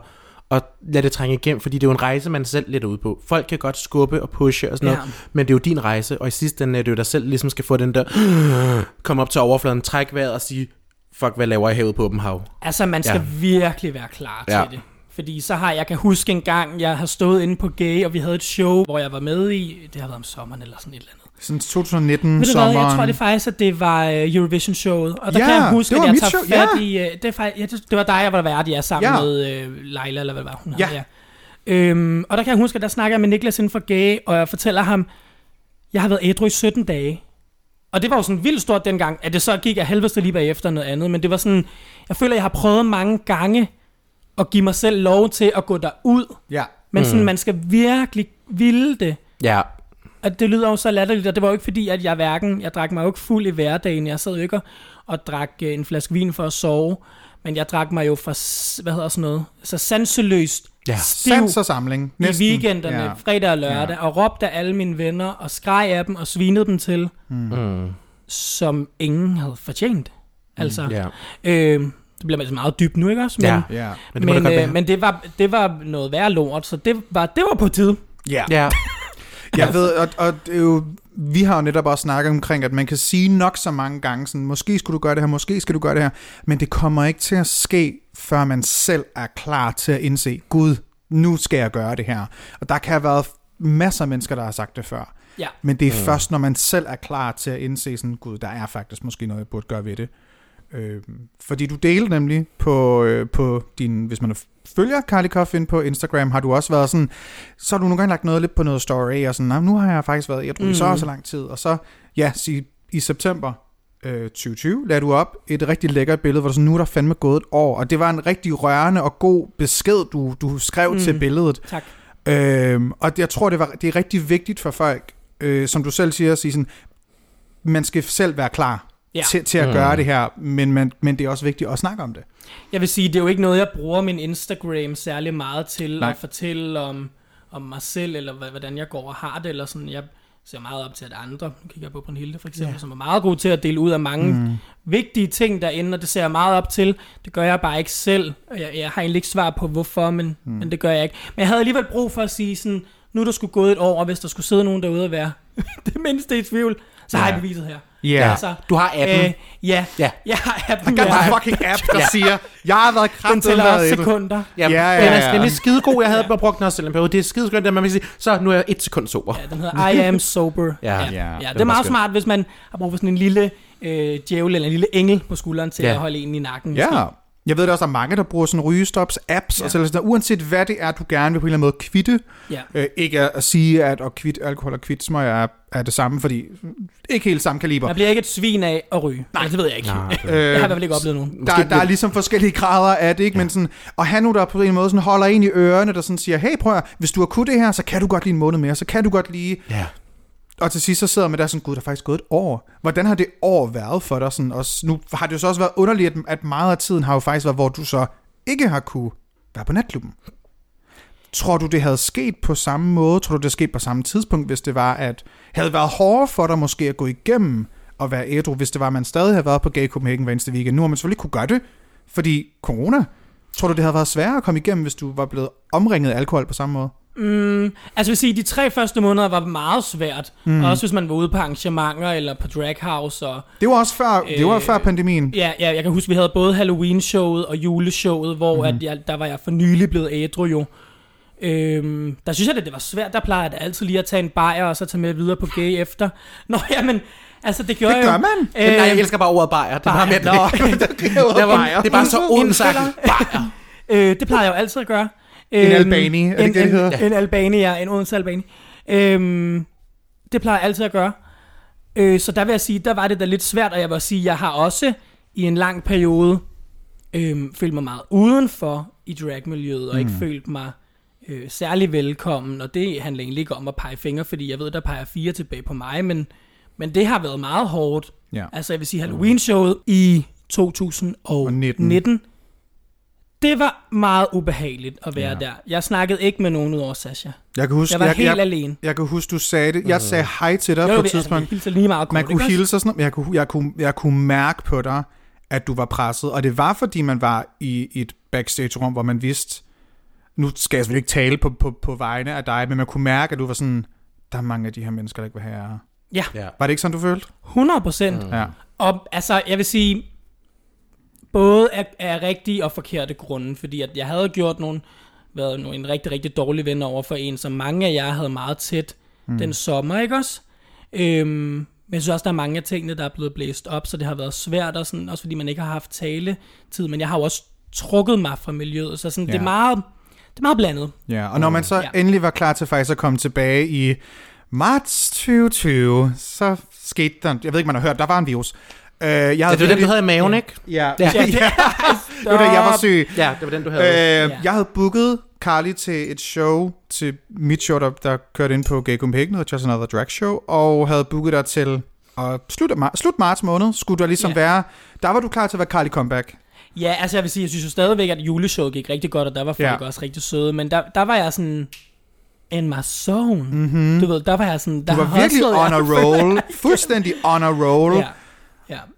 at lade det trænge igennem, fordi det er jo en rejse, man selv lidt er ude på. Folk kan godt skubbe og pushe og sådan noget, Ja. men det er jo din rejse, og i sidste ende er det jo dig selv, ligesom skal få den der, komme op til overfladen, træk vejret og sige, fuck, hvad laver jeg herude på åben hav? Altså man skal ja. virkelig være klar Ja. til det. Fordi så har, jeg kan huske en gang, jeg har stået inde på Gay, og vi havde et show, hvor jeg var med i, det har været om sommeren eller sådan et eller andet. Sådan 2019 Ved du hvad, sommeren. jeg tror det faktisk, at det var uh, Eurovision-showet. Og der Ja, kan jeg huske, at jeg tager show, fat i... Uh, det, er faktisk, ja, det, det var dig, jeg var vært, jeg sammen Ja. med uh, Leila, eller hvad det var, hun Ja. hed, ja. Øhm, og der kan jeg huske, at der snakker jeg med Niklas inden for Gay, og jeg fortæller ham, jeg har været ædru i 17 dage. Og det var jo sådan vildt stort dengang, at det så gik af helvede lige bagefter noget andet. Men det var sådan, jeg føler, jeg har prøvet mange gange at give mig selv lov til at gå derud. Ja. Men mm. sådan, man skal virkelig ville det. Ja, Og det lyder jo så latterligt, og det var jo ikke fordi, at jeg hverken, jeg drak mig jo ikke fuld i hverdagen. Jeg sad jo ikke og, og drak øh, en flaske vin for at sove. Men jeg drak mig jo for, hvad hedder sådan noget, så sanseløst Ja. stiv Sans og samling. i weekenderne, ja. fredag og lørdag, ja. og råbte af alle mine venner, og skreg af dem, og svinede dem til, mm. som ingen havde fortjent. Altså, ja. øh, det bliver altså meget dybt nu, ikke også? Men, Ja. Ja. Men det men, øh, men det, var, det var noget værre lort, så det var, det var på tide. Ja. Ja, Jeg ved, og, og det er jo, vi har jo netop også snakket omkring, at man kan sige nok så mange gange, sådan, måske skulle du gøre det her, måske skal du gøre det her, men det kommer ikke til at ske, før man selv er klar til at indse, Gud, nu skal jeg gøre det her. Og der kan have været masser af mennesker, der har sagt det før. Ja. Men det er mm. først, når man selv er klar til at indse sådan, Gud, der er faktisk måske noget, jeg burde gøre ved det. Øh, fordi du delte nemlig på, øh, på din, hvis man følger Carly Koff ind på Instagram, har du også været sådan, så har du nogle gange lagt noget lidt på noget story, og sådan, "Nå, nu har jeg faktisk været ædru i så og så lang tid, og så, ja, i, i september øh, 2020 lagde du op et rigtig lækkert billede, hvor du sådan, nu er der fandme gået et år, og det var en rigtig rørende og god besked, du, du skrev mm. til billedet. Tak. Øhm, og jeg tror, det, var, det er rigtig vigtigt for folk, øh, som du selv siger, at sige sådan, man skal selv være klar Ja. til, til at Mm. gøre det her, men, man, men det er også vigtigt at snakke om det. Jeg vil sige, det er jo ikke noget, jeg bruger min Instagram særlig meget til Nej. At fortælle om, om mig selv, eller hvordan jeg går og har det, eller sådan. Jeg ser meget op til, at andre, nu kigger jeg på Brunhilde for eksempel, Ja. som er meget god til at dele ud af mange mm. vigtige ting derinde, og det ser jeg meget op til. Det gør jeg bare ikke selv. Og Jeg, jeg har egentlig ikke svar på, hvorfor, men, mm. men det gør jeg ikke. Men jeg havde alligevel brug for at sige sådan, nu er der skulle gået et år, og hvis der skulle sidde nogen derude og være det mindste i tvivl, så har jeg beviset her. Ja. Altså, Du har appen. Øh, ja, Ja. jeg har appen. Der ja. er en fucking app, der siger, jeg har været Den kraftigt tæller også sekunder. Ja, Ja, ja, Den er, ja. den er skidegod. Jeg havde ja. brugt den også selv en periode. Det er skideskønt, at man kan sige, så nu er jeg et sekund sober. Ja, den hedder I am sober. Ja. ja. Ja. ja det Den er meget smart, hvis man har brug for sådan en lille øh, djævel eller en lille engel på skulderen til Ja. at holde en i nakken. måske. Ja. Jeg ved, der også er mange, der bruger sådan rygestops apps, ja. og så sådan, uanset hvad det er, du gerne vil på en eller anden måde kvitte. Ja. Øh, ikke at, at sige, at at kvitte alkohol og kvitte smøg er, er det samme, fordi ikke helt samme kaliber. Man bliver ikke et svin af at ryge. Nej, det ved jeg ikke. Nej, Øh, Jeg har i hvert fald ikke oplevet nogen. der, der er ligesom forskellige grader af det, ikke? Ja. Men sådan, og han nu der på en måde sådan holder en i ørerne, der sådan siger, hey prøv at, hvis du har kunnet det her, så kan du godt lige en måned mere, så kan du godt lige... Ja. Og til sidst så sidder man der sådan, gud, der er faktisk gået et år. Hvordan har det år været for dig? Sådan, også, nu har det jo så også været underligt, at- at meget af tiden har jo faktisk været, hvor du så ikke har kunne være på natklubben. Tror du, det havde sket på samme måde? Tror du, det havde sket på samme tidspunkt, hvis det var, at havde været hårdere for dig måske at gå igennem og være ædru, hvis det var, at man stadig havde været på Gay Copenhagen hver eneste weekend? Nu har man selvfølgelig kunne gøre det, fordi corona. Tror du, det havde været sværere at komme igennem, hvis du var blevet omringet af alkohol på samme måde? Mm, altså jeg vil sige, de tre første måneder var meget svært. Mm. Også hvis man var ude på arrangementer eller på Drag House. Og, Det var også før, øh, det var Øh, før pandemien. ja, ja, jeg kan huske, vi havde både Halloween-showet og juleshowet, hvor mm. at jeg, der var jeg for nylig blevet ædru jo. Øhm, der synes jeg, at det var svært. Der plejer jeg altid lige at tage en bajer og så tage med videre på gay efter. Nå, jamen, altså det gjorde Det jeg gør jo. man. Øh, Nej, jeg elsker bare ordet bajer. Det er bare mere det. det, var, det er bare så ondsagtigt. Bajer. Øh, det plejer jeg jo altid at gøre. En Øhm, albani, er det en, ikke det, det en, hedder? en albani, ja. En Odense albani. Øhm, det plejer jeg altid at gøre. Øh, så der vil jeg sige, der var det da lidt svært, og jeg vil sige, jeg har også i en lang periode øhm, følt mig meget udenfor i dragmiljøet, og ikke Mm. følt mig øh, særlig velkommen, og det handler egentlig ikke om at pege fingre, fordi jeg ved, der peger fire tilbage på mig, men, men det har været meget hårdt. Ja. Altså jeg vil sige, Halloween-showet i 2019, 19. det var meget ubehageligt at være Ja. der. Jeg snakkede ikke med nogen udover Sasha. Jeg kan huske, Jeg var jeg, helt jeg, alene. jeg kan huske, du sagde det. Jeg sagde hej til dig Jo, på et vi- tidspunkt. Altså, lige meget Man kort, kunne ikke hilse og sådan noget, jeg kunne, jeg, kunne, jeg kunne mærke på dig, at du var presset. Og det var, fordi man var i et backstage-rum, hvor man vidste, nu skal jeg selvfølgelig ikke tale på, på, på vegne af dig, men man kunne mærke, at du var sådan, der er mange af de her mennesker, der ikke vil have jer her. Ja, Ja. Var det ikke sådan, du følte? 100 procent. Mm. Ja. Og altså, jeg vil sige, både af, af rigtige og forkerte grunde, fordi at jeg havde gjort nogle, været nogle, en rigtig, rigtig dårlig ven over for en, som mange af jer havde meget tæt mm. den sommer, ikke også? Øhm, men jeg synes også, der er mange af tingene, der er blevet blæst op, så det har været svært, og sådan, også fordi man ikke har haft taletid, men jeg har jo også trukket mig fra miljøet, så sådan, ja. det, er meget, det er meget blandet. ja. Og når man så ja. endelig var klar til faktisk at komme tilbage i marts 2020, så skete der, jeg ved ikke, man har hørt, der var en virus. Uh, jeg havde Ja, det var den, du havde i maven, ikke? Ja, Ja. ja. ja. det var da jeg var syg. Ja, det var den, du Øh, havde. Jeg havde booket Carly til et show, til mit show, der, der kørte ind på Gay Copenhagen, der Just Another Drag Show, og havde booket dig til og slut, af mar- slut marts måned, skulle der ligesom Ja. være, der var du klar til at være Carly comeback. Ja, altså jeg vil sige, jeg synes jo stadigvæk, at juleshowet gik rigtig godt, og der var folk Ja. ja. også rigtig søde, men der, der var jeg sådan in my zone. Mm-hmm. Du ved, der var jeg sådan, der. Du var virkelig on a roll, fuldstændig on a roll, Ja, ja.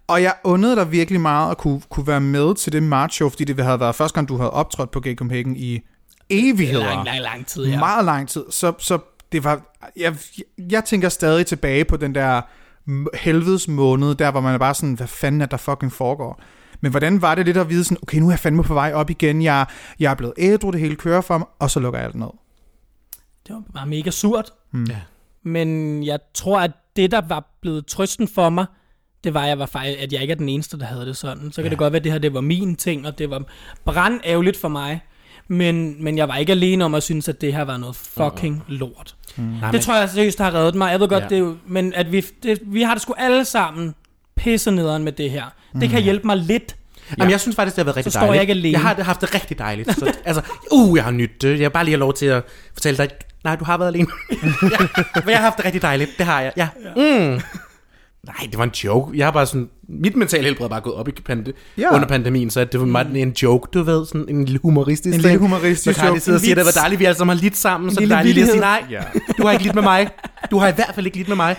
Og jeg undede dig virkelig meget at kunne, kunne være med til det march show, fordi det havde været første gang, du havde optrådt på Gay Copenhagen i evigheder. Lang, lang, lang tid, ja. meget lang tid. Så, så det var, jeg, jeg tænker stadig tilbage på den der helvedes måned, der hvor man er bare sådan, hvad fanden er der fucking foregår? Men hvordan var det lidt at vide sådan, okay, nu er jeg fandme på vej op igen, jeg, jeg er blevet ædru, det hele kører for mig, og så lukker jeg alt ned. Det var bare mega surt. Mm. Ja. Men jeg tror, at det, der var blevet trøsten for mig, det var, jeg, var faktisk, at jeg ikke er den eneste, der havde det sådan. Så kan ja. det godt være, at det her det var min ting, og det var brandærgerligt for mig. Men, men jeg var ikke alene om at synes, at det her var noget fucking lort. Nej, Det tror jeg seriøst har reddet mig. Jeg ved godt, Ja. ja. det er men at vi, det, vi har det sgu alle sammen pisse nederen med det her. Det kan hjælpe mig lidt. Jamen, jeg synes faktisk, det har været rigtig står dejligt. jeg ikke alene. Jeg har haft det rigtig dejligt. Så, altså, uh, jeg har nydt det. Jeg vil bare lige lov til at fortælle dig, nej, du har været alene. ja, men jeg har haft det rigtig dejligt. Det har jeg. Ja. Mm. Nej, det var en joke. Jeg har bare sådan... Mit mentale helbred er bare gået op i pande, Ja. under pandemien, så det var meget en joke, du ved. Sådan en lille humoristisk En lille humoristisk Så joke. sidder og siger, det var dejligt, vi alle sammen har lidt sammen. Så det er dejligt lige at sige, nej, Ja. du har ikke lidt med mig. Du har i hvert fald ikke lidt med mig.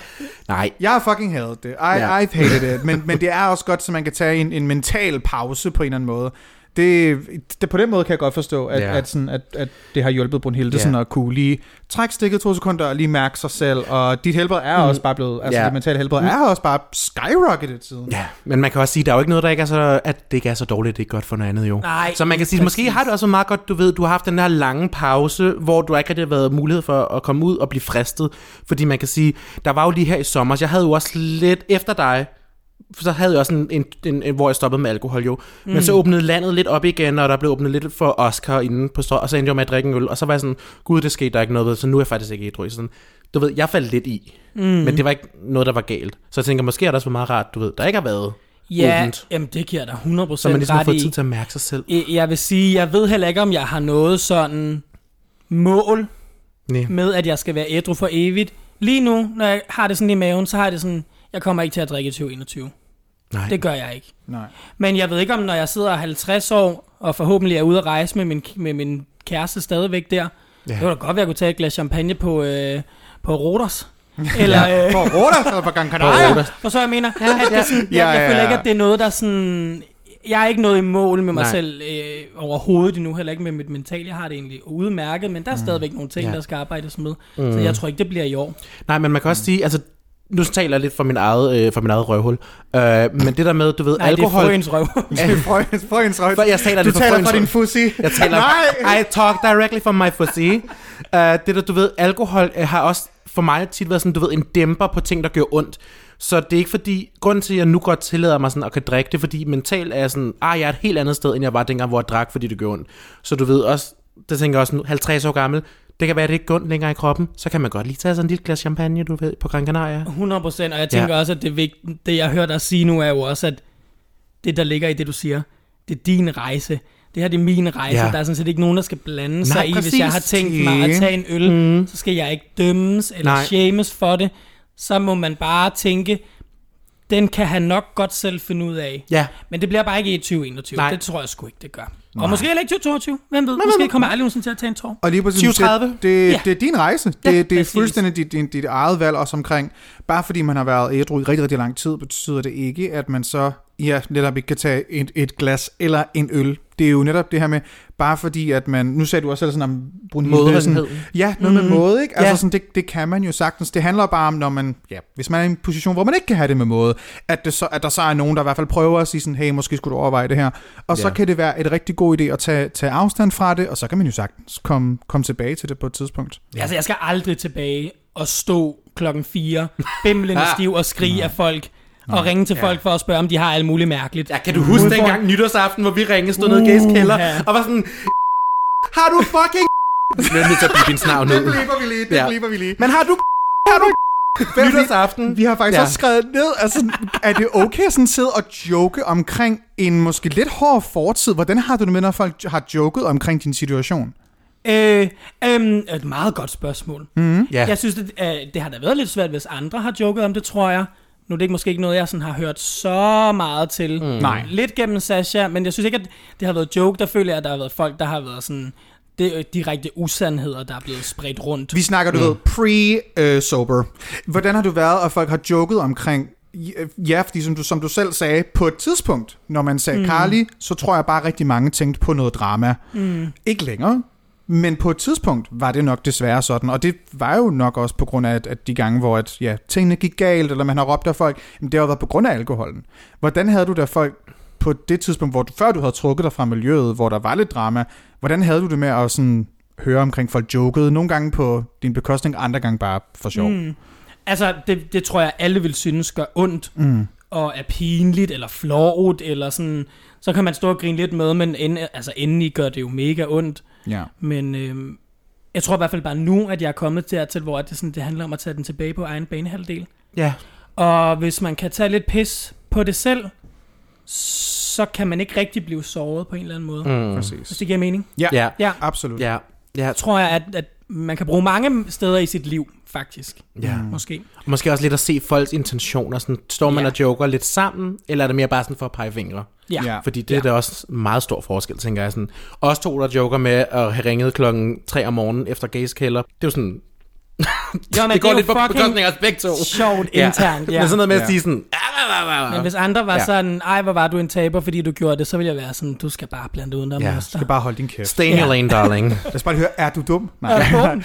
Nej, Jeg har fucking hadet det. I, Ja. I've hated it. Men, men det er også godt, så man kan tage en, en mental pause på en eller anden måde. Det, det, på den måde kan jeg godt forstå, at, Ja. at, sådan, at, at det har hjulpet Brunhilde Ja. sådan at kunne lige trække stikket to sekunder og lige mærke sig selv, og dit helbred er også bare blevet, altså Ja. dit mentale helbred er også bare skyrocketed siden. Ja, men man kan også sige, der er jo ikke noget, der ikke er så, at det ikke er så dårligt, det er godt for noget andet jo. Nej, så man kan sige, måske har det også meget godt, du ved, du har haft den her lange pause, hvor du ikke rigtig har været mulighed for at komme ud og blive fristet. Fordi man kan sige, der var jo lige her i sommer, jeg havde jo også lidt efter dig, så havde jeg også en, en, en, en hvor jeg stoppede med alkohol jo. Mm. Men så åbnede landet lidt op igen, og der blev åbnet lidt for Oscar inde på strøget, og så endte jeg med at drikke en øl, og så var jeg sådan, gud, det skete der ikke noget ved, så nu er jeg faktisk ikke ædru. Sådan, du ved, jeg faldt lidt i, mm. men det var ikke noget, der var galt. Så jeg tænker, måske er det også været meget rart, du ved, der ikke har været Ja, åbent. jamen det giver dig 100% Så man ligesom har ret fået i. tid til at mærke sig selv. Jeg- Jeg vil sige, jeg ved heller ikke, om jeg har noget sådan mål Nej. med, at jeg skal være ædru for evigt. Lige nu, når jeg har det sådan i maven, så har jeg det sådan, jeg kommer ikke til at drikke i 2021. Nej. Det gør jeg ikke. Nej. Men jeg ved ikke, om når jeg sidder 50 år, og forhåbentlig er ude at rejse med min, med min kæreste stadigvæk der, Ja. ja. det kunne da godt være, at jeg kunne tage et glas champagne på, øh, på Rodos. Eller, øh, For Rodas eller for Gran På Canaria? Rodas. for så jeg mener, at det sådan, jeg, Ja, jeg ja, føler ja. ikke, at det er noget, der sådan... Jeg er ikke noget i mål med mig Nej. selv øh, overhovedet endnu, heller ikke med mit mental. Jeg har det egentlig udmærket, men der er stadigvæk nogle ting, Ja. der skal arbejdes med. Mm. Så jeg tror ikke, det bliver i år. Nej, men man kan også sige, altså, nu taler jeg lidt for min eget, øh, for min eget røvhul. Øh, men det der med, du ved, Nej, alkohol... det er frøens røv. Det er frøens, frøens røg. For jeg taler Du taler fra din fussi. Jeg taler, Nej! I talk directly from my pussy. Uh, det der, du ved, alkohol uh, har også for mig tit været sådan, du ved, en dæmper på ting, der gør ondt. Så det er ikke fordi, grunden til, at jeg nu godt tillader mig sådan at kan drikke det, fordi mentalt er jeg sådan, ah, jeg er et helt andet sted, end jeg var dengang, hvor jeg drak, fordi det gør ondt. Så du ved også, det tænker jeg også nu, 50 år gammel, det kan være, at det ikke ondt længere i kroppen, så kan man godt lige tage sådan en lille glas champagne, du ved, på Gran Canaria. 100 procent, og jeg tænker ja. også, at det, vigt, det, jeg hører dig sige nu, er jo også, at det, der ligger i det, du siger, det er din rejse. Det her det er min rejse. Ja. Der er sådan set ikke nogen, der skal blande sig Nej, i. Hvis jeg har tænkt mig at tage en øl, mm. så skal jeg ikke dømmes eller Nej. shames for det. Så må man bare tænke, den kan han nok godt selv finde ud af. Ja, Men det bliver bare ikke i 2021. Nej. Nej. Det tror jeg sgu ikke, det gør. Nej. Og måske heller ikke 2022. Hvem ved? Måske kommer jeg aldrig nogensinde til at tage en tår. Og lige præcis, 2030? det, det, Ja. det er din rejse. Det, Ja, det er præcis. fuldstændig dit, dit, dit eget valg også omkring. Bare fordi man har været ædru i rigtig, rigtig lang tid, betyder det ikke, at man så ja, netop ikke kan tage et, et glas eller en øl. Det er jo netop det her med, bare fordi at man, nu sagde du også selv sådan om Brunhilde, ja, noget mm. med måde, ikke? Altså Ja. sådan, det, det kan man jo sagtens. Det handler bare om, når man, ja, hvis man er i en position, hvor man ikke kan have det med måde, at, det så, at der så er nogen, der i hvert fald prøver at sige sådan, hey, måske skulle du overveje det her. Og så Ja. kan det være et rigtig god idé at tage, tage afstand fra det, og så kan man jo sagtens komme, komme tilbage til det på et tidspunkt. Ja. Altså, jeg skal aldrig tilbage og stå klokken 4, bimlende Ah. stiv og skrige af folk, og ringe til folk for at spørge, om de har alt muligt mærkeligt. Ja, kan du huske Udenfor- dengang nytårsaften, hvor vi ringede, stod nede i Gays kælder, Uha. og var sådan, har du fucking... Jeg er nødt til at blive din snavn ud. blipper vi lige, det Ja. blipper vi lige. Men har du... Har du... Nytårsaften? Vi har faktisk Ja. ja. også skrevet ned, altså, er det okay at sådan sidde og joke omkring en måske lidt hård fortid? Hvordan har du det med, når folk har joket omkring din situation? Øh, øhm, et meget godt spørgsmål. Mm. Ja. Jeg synes, det, øh, det har da været lidt svært, hvis andre har joket om det, tror jeg. Nu er det måske ikke noget, jeg sådan har hørt så meget til. Mm. Nej. Lidt gennem Sasha, men jeg synes ikke, at det har været joke. Der føler jeg, at der har været folk, der har været sådan... Det er direkte usandheder, der er blevet spredt rundt. Vi snakker, du mm. ved, pre-sober. Hvordan har du været, og folk har joket omkring Ja, fordi som du, som du selv sagde, på et tidspunkt, når man sagde mm. Carly, så tror jeg bare rigtig mange tænkte på noget drama. Mm. Ikke længere, men på et tidspunkt var det nok desværre sådan, og det var jo nok også på grund af, at, at de gange, hvor at, ja, tingene gik galt, eller man har råbt af folk, jamen, det har været på grund af alkoholen. Hvordan havde du da folk på det tidspunkt, hvor du, før du havde trukket dig fra miljøet, hvor der var lidt drama, hvordan havde du det med at sådan, høre omkring folk jokede, nogle gange på din bekostning, andre gange bare for sjov? Mm. Altså, det, det tror jeg, alle vil synes gør ondt, mm. og er pinligt, eller flot, eller sådan... Så kan man stå og grine lidt med, men inde, altså, indeni gør det jo mega ondt. Ja. Men øhm, jeg tror i hvert fald bare nu, at jeg er kommet dertil, hvor det, sådan, det handler om at tage den tilbage på egen banehalvdel. Ja. Og hvis man kan tage lidt pis på det selv, så kan man ikke rigtig blive såret på en eller anden måde. Mm. Præcis. Hvis det giver mening. Ja, Ja. Ja, absolut. Ja. Ja. tror jeg, at, at man kan bruge mange steder i sit liv, faktisk. Ja. Måske. Måske også lidt at se folks intentioner. Sådan, står man Ja. og joker lidt sammen, eller er det mere bare sådan for at pege fingre? Ja. Ja. Fordi det er da også meget stor forskel, tænker jeg. Sådan. Også to, der joker med at have ringet klokken 3 om morgenen efter gays kælder. Det er jo sådan... Jo, men det går er lidt på bekostning af os begge to. sjovt internt. Ja. Men sådan noget med at Ja. sige sådan, ja, Men hvis andre var Ja. sådan, ej, hvor var du en taber, fordi du gjorde det, så ville jeg være sådan, du skal bare blande dig udenom Ja, Du skal bare holde din kæft. Stay in your lane, darling. Lad os bare høre, er du dum? Nej.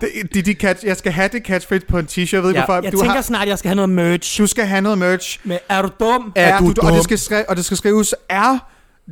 det, det, de catch, jeg skal have det catchphrase på en t-shirt. Jeg ved ikke, Ja. hvorfor. Jeg du, tænker har, snart, jeg skal have noget merch. du skal have noget merch. Med, er du dum? Er du og, dum? det skal skri- og det skal skrives R,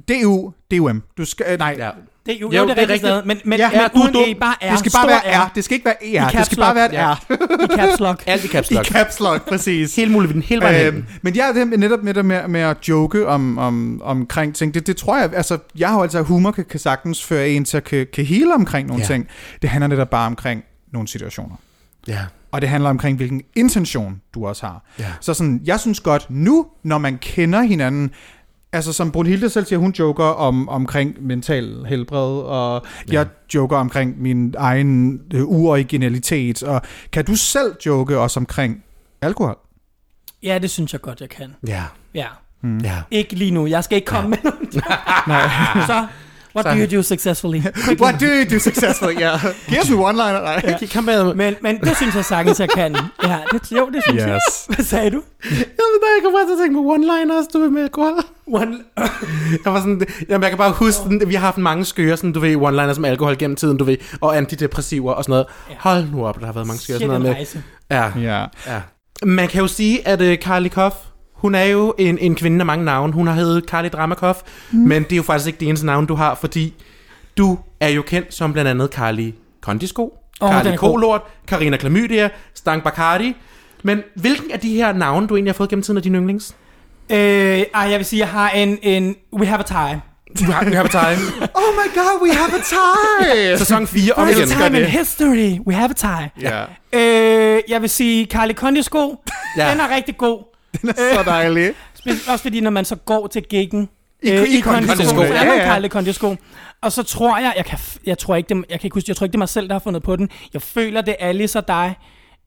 D-U, D-U-M. Du skal, øh, nej. Ja. Det, jo, Jo, jo, det er er rigtigt stadig, men, men Ja, ja, men er uden. E, bare R. Det skal bare være R. Det skal ikke være ER. Det skal bare være et R. I caps lock. Alt i caps I lock. caps lock, præcis. Hele muligheden, hele vejen Øhm, men ja, det med netop med, med, med at joke om, om, omkring ting, det, det tror jeg, altså, jeg har at humor kan, kan sagtens føre en til at kan, kan hele omkring nogle Ja. ting. Det handler netop bare omkring nogle situationer. Ja. Og det handler omkring, hvilken intention du også har. Ja. Så sådan, jeg synes godt, nu, når man kender hinanden, altså som Brunhilde selv siger, hun joker om, omkring mental helbred, og ja. jeg joker omkring min egen øh, uoriginalitet, og kan du selv joke også omkring alkohol? Ja, det synes jeg godt, jeg kan. Ja. Ja. Ja. Ikke lige nu. Jeg skal ikke komme med nogen. Så, what Så- do you do successfully? What do you do successfully? Yeah. Give us a one-liner. Nej. Ja. Kom med. Men, men det synes jeg sagtens, jeg kan. Ja, det, jo, det synes jeg. Yes. Hvad sagde du? Jeg ved bare, jeg kommer bare til at tænke på one-liners, du ved med alkohol. One, Jeg var sådan, jamen jeg kan bare huske, den, vi har haft mange skøre, sådan, du ved, one-liners med alkohol gennem tiden, du ved, og antidepressiver og sådan noget. Ja. Hold nu op, der har været mange skøre shit, sådan noget med. Ja, Ja. ja. Man kan jo sige, at uh, Carly Koff, hun er jo en, en kvinde af mange navne. Hun har heddet Carly Dramakoff, mm. men det er jo faktisk ikke det eneste navn, du har, fordi du er jo kendt som blandt andet Carly Kondisko, oh, er god. Kolort, Karina Klamydia, Stang Bacardi. Men hvilken af de her navne, du egentlig har fået gennem tiden af dine yndlings? Øh, ej, jeg vil sige, jeg har en, en We have a tie. Du har, du har på time. Oh my god, we have a tie! Sæson 4 om First igen. time in history, we have a tie. ja. Øh, jeg vil sige, Carly Kondisko, ja. den er rigtig god. Den er så dejlig. Speci- Også fordi, når man så går til giggen, I- øh, i i kondisko, er ja, man ja. Carly Kondisko. Og så tror jeg, jeg, kan, jeg tror ikke, det, jeg kan ikke huske, jeg tror ikke, det er mig selv, der har fundet på den. Jeg føler, det er Alice og dig,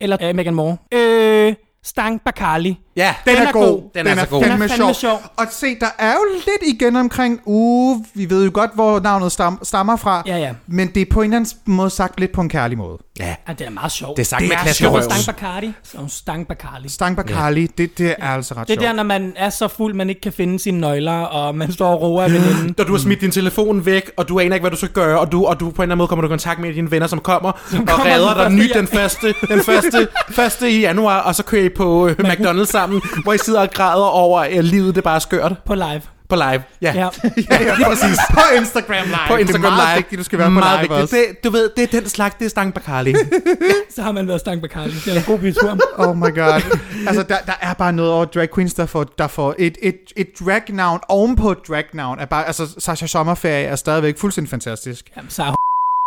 eller øh, Megan Moore. Øh, Stang Bacarli. Ja, Den, Den er er god. god. Den er så god. fandme, Den er fandme sjov. sjov. Og se, der er jo lidt igen omkring, uh, vi ved jo godt, hvor navnet stam, stammer fra. Ja, ja. Men det er på en eller anden måde sagt lidt på en kærlig måde. Ja, Ja, det er meget sjovt. det er sagt Det med er sjovt. røven. Stang Bacardi. Er Stang Bacarli. Stang Bacarli, det, det er altså ret Det er sjovt. der, når man er så fuld, man ikke kan finde sine nøgler, og man står og roer af veninden. Når du har smidt din telefon væk, og du aner ikke, hvad du skal gøre, og du, og du på en eller anden måde kommer du i kontakt med dine venner, som kommer, og kommer redder den dig første nyt den første, den første, første i januar, og så kører I på øh, McDonald's sammen, hvor I sidder og græder over, at livet det bare er skørt På live. på live. Ja, Ja. ja, ja, præcis. på Instagram Live. på Instagram det er meget Live. vigtigt, du skal være på meget live vigtigt. også. Det, du ved, det er den slags, det er Stang Bacarli. Så har man været Stang Bacardi. Det er en god bytur. Oh my god. altså, der, der er bare noget over drag queens, der får, der får et, et, et drag-navn ovenpå et drag-navn. Er bare, altså, Sasha Sommerferie er stadigvæk fuldstændig fantastisk. Jamen, så er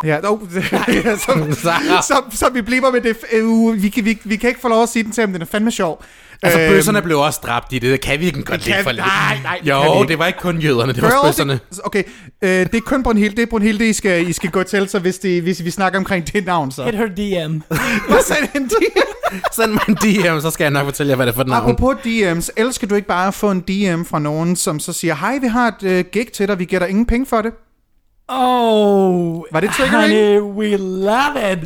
Ja, oh, ja, så, så, så, vi bliver med det. Øh, vi, kan, vi, vi kan ikke få lov at sige den til ham, den er fandme sjov. Altså, Øhm, bøsserne blev også dræbt i det. Det kan vi ikke godt lide for lidt. nej, nej, Jo, det var ikke kun jøderne, det var Girl, bøsserne. det, okay, øh, det er kun Brunhilde, det er Brunhilde, I skal, I skal gå til, så hvis, det, hvis vi snakker omkring det navn, så. Hit her DM. Hvad sagde den Send mig en DM, så skal jeg nok fortælle jer, hvad det er for et navn. Apropos DM's, elsker du ikke bare at få en DM fra nogen, som så siger, hej, vi har et uh, gig til dig, vi giver dig ingen penge for det? Oh, Var det triggering? honey, we love it.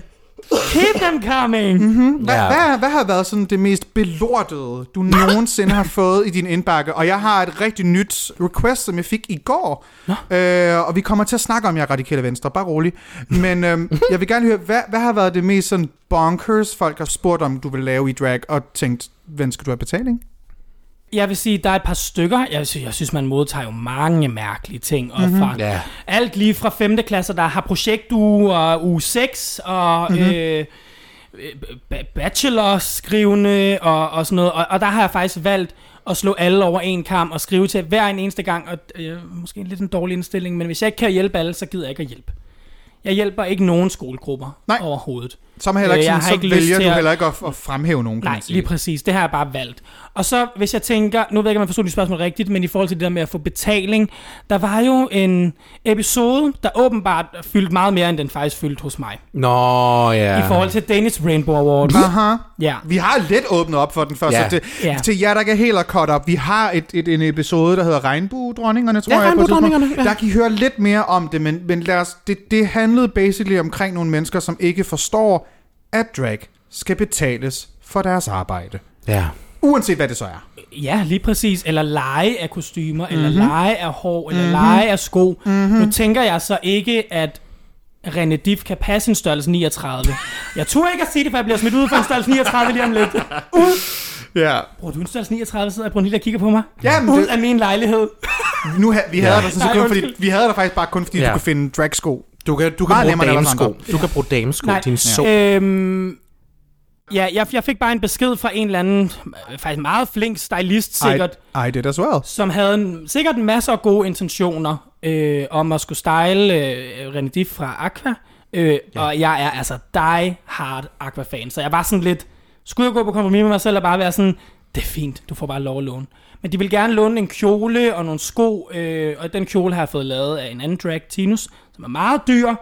Keep them coming. Hvad, Ja. hvad, hvad har været sådan det mest belortede, du nogensinde har fået i din indbakke? Og jeg har et rigtig nyt request, som jeg fik i går. Øh, og vi kommer til at snakke om jer radikale venstre, bare rolig. Men øh, jeg vil gerne høre, hvad, hvad har været det mest sådan bonkers, folk har spurgt om, du vil lave i drag, og tænkt, hvem skal du have betaling? Jeg vil sige, der er et par stykker. Jeg, vil sige, jeg synes, man modtager jo mange mærkelige ting. Og Mhm. fra Ja. alt lige fra 5. klasse, der har projektuge og uge 6 og Mhm. mm-hmm. øh, ba- bachelorskrivende og, og sådan noget. Og, og der har jeg faktisk valgt at slå alle over en kamp og skrive til hver en eneste gang. Og øh, måske lidt en dårlig indstilling, men hvis jeg ikke kan hjælpe alle, så gider jeg ikke at hjælpe. Jeg hjælper ikke nogen skolegrupper Nej. overhovedet. Som heller ikke Øh, jeg sådan, har så ikke vælger til du at- heller ikke at, at fremhæve nogen, Nej, man lige præcis. Det har jeg bare valgt. Og så, hvis jeg tænker, nu ved jeg ikke, om jeg forstod dit spørgsmål rigtigt, men i forhold til det der med at få betaling, der var jo en episode, der åbenbart fyldte meget mere, end den faktisk fyldte hos mig. Nå, ja. I forhold til Danish Rainbow Awards. Aha. Ja. Vi har lidt åbnet op for den første. Ja. Til, Ja. til jer, der ikke er helt caught up, vi har et, et, en episode, der hedder Regnbuedronningerne, tror Ja, jeg. Regnbuedronningerne, ja. Der kan I høre lidt mere om det, men, men lad os, det, det handlede basically omkring nogle mennesker, som ikke forstår, at drag skal betales for deres arbejde. Ja. Uanset hvad det så er. Ja, lige præcis. Eller lege af kostymer, mm-hmm. Mhm. eller lege af hår, eller mm-hmm. lege af sko. Mm-hmm. Nu tænker jeg så ikke, at René Diff kan passe en størrelse 39. Jeg tror ikke at sige det, for jeg bliver smidt ud for en størrelse 39 lige om lidt. Ud! Ja. Bruger du en størrelse 39, sidder Brunhilde og kigger på mig? Ja, men Ud det- af min lejlighed. Nu, ha- vi havde Ja. dig sådan, så Nej, kun, fordi, vi havde dig faktisk bare kun, fordi Ja. du kunne finde dragsko. Du kan, du kan bruge damesko. Du kan bruge damesko, Nej. din så. Øhm, ja, jeg, jeg fik bare en besked fra en eller anden, faktisk meget flink stylist sikkert, I, I did as well. som havde en, sikkert en masse af gode intentioner øh, om at skulle style øh, René Diff fra Aqua. Øh, ja. Og jeg er altså die hard Aqua-fan, så jeg var sådan lidt, skulle jeg gå på kompromis med mig selv og bare være sådan, det er fint, du får bare lov at låne. Men de vil gerne låne en kjole og nogle sko, øh, og den kjole har jeg fået lavet af en anden drag, Tinus, som er meget dyr, og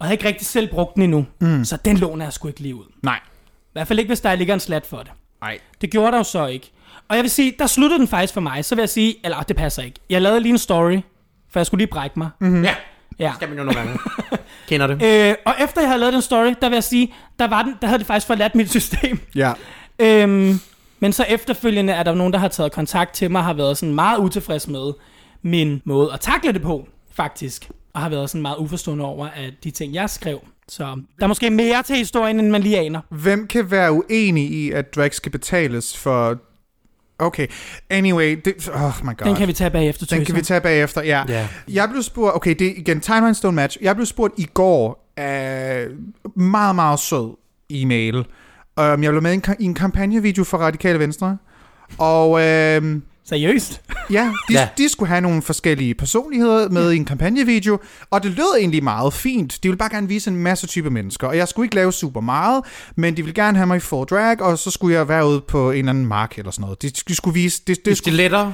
jeg har ikke rigtig selv brugt den endnu. Mm. Så den låner jeg sgu ikke lige ud. Nej. I hvert fald ikke, hvis der ligger en slat for det. Nej. Det gjorde der jo så ikke. Og jeg vil sige, der sluttede den faktisk for mig. Så vil jeg sige, eller det passer ikke. Jeg lavede lige en story, for jeg skulle lige brække mig. Mm. Ja, Ja. skal man jo nogle gange. Kender det. Øh, og efter jeg havde lavet den story, der vil jeg sige, der, var den, der havde det faktisk forladt mit system. Ja. Øhm, men så efterfølgende er der nogen, der har taget kontakt til mig, og har været sådan meget utilfreds med min måde at takle det på, faktisk. Og har været sådan meget uforstående over, at de ting, jeg skrev. Så der er måske mere til historien, end man lige aner. Hvem kan være uenig i, at drag skal betales for... Okay, anyway, det, oh my god. Den kan vi tage bagefter, Den kan vi tage bagefter, ja. Ja. Jeg blev spurgt, okay, det er igen Timeline Stone Match. Jeg blev spurgt i går af meget, meget sød e-mail. Um, jeg blev med i en, i en kampagnevideo for Radikale Venstre. Og øhm, Seriøst? ja, de, Ja. ja, de skulle have nogle forskellige personligheder med i en kampagnevideo, og det lød egentlig meget fint. De ville bare gerne vise en masse type mennesker, og jeg skulle ikke lave super meget, men de ville gerne have mig i full drag, og så skulle jeg være ude på en eller anden mark eller sådan noget. De, de skulle vise... Det, det skulle, Stiletter.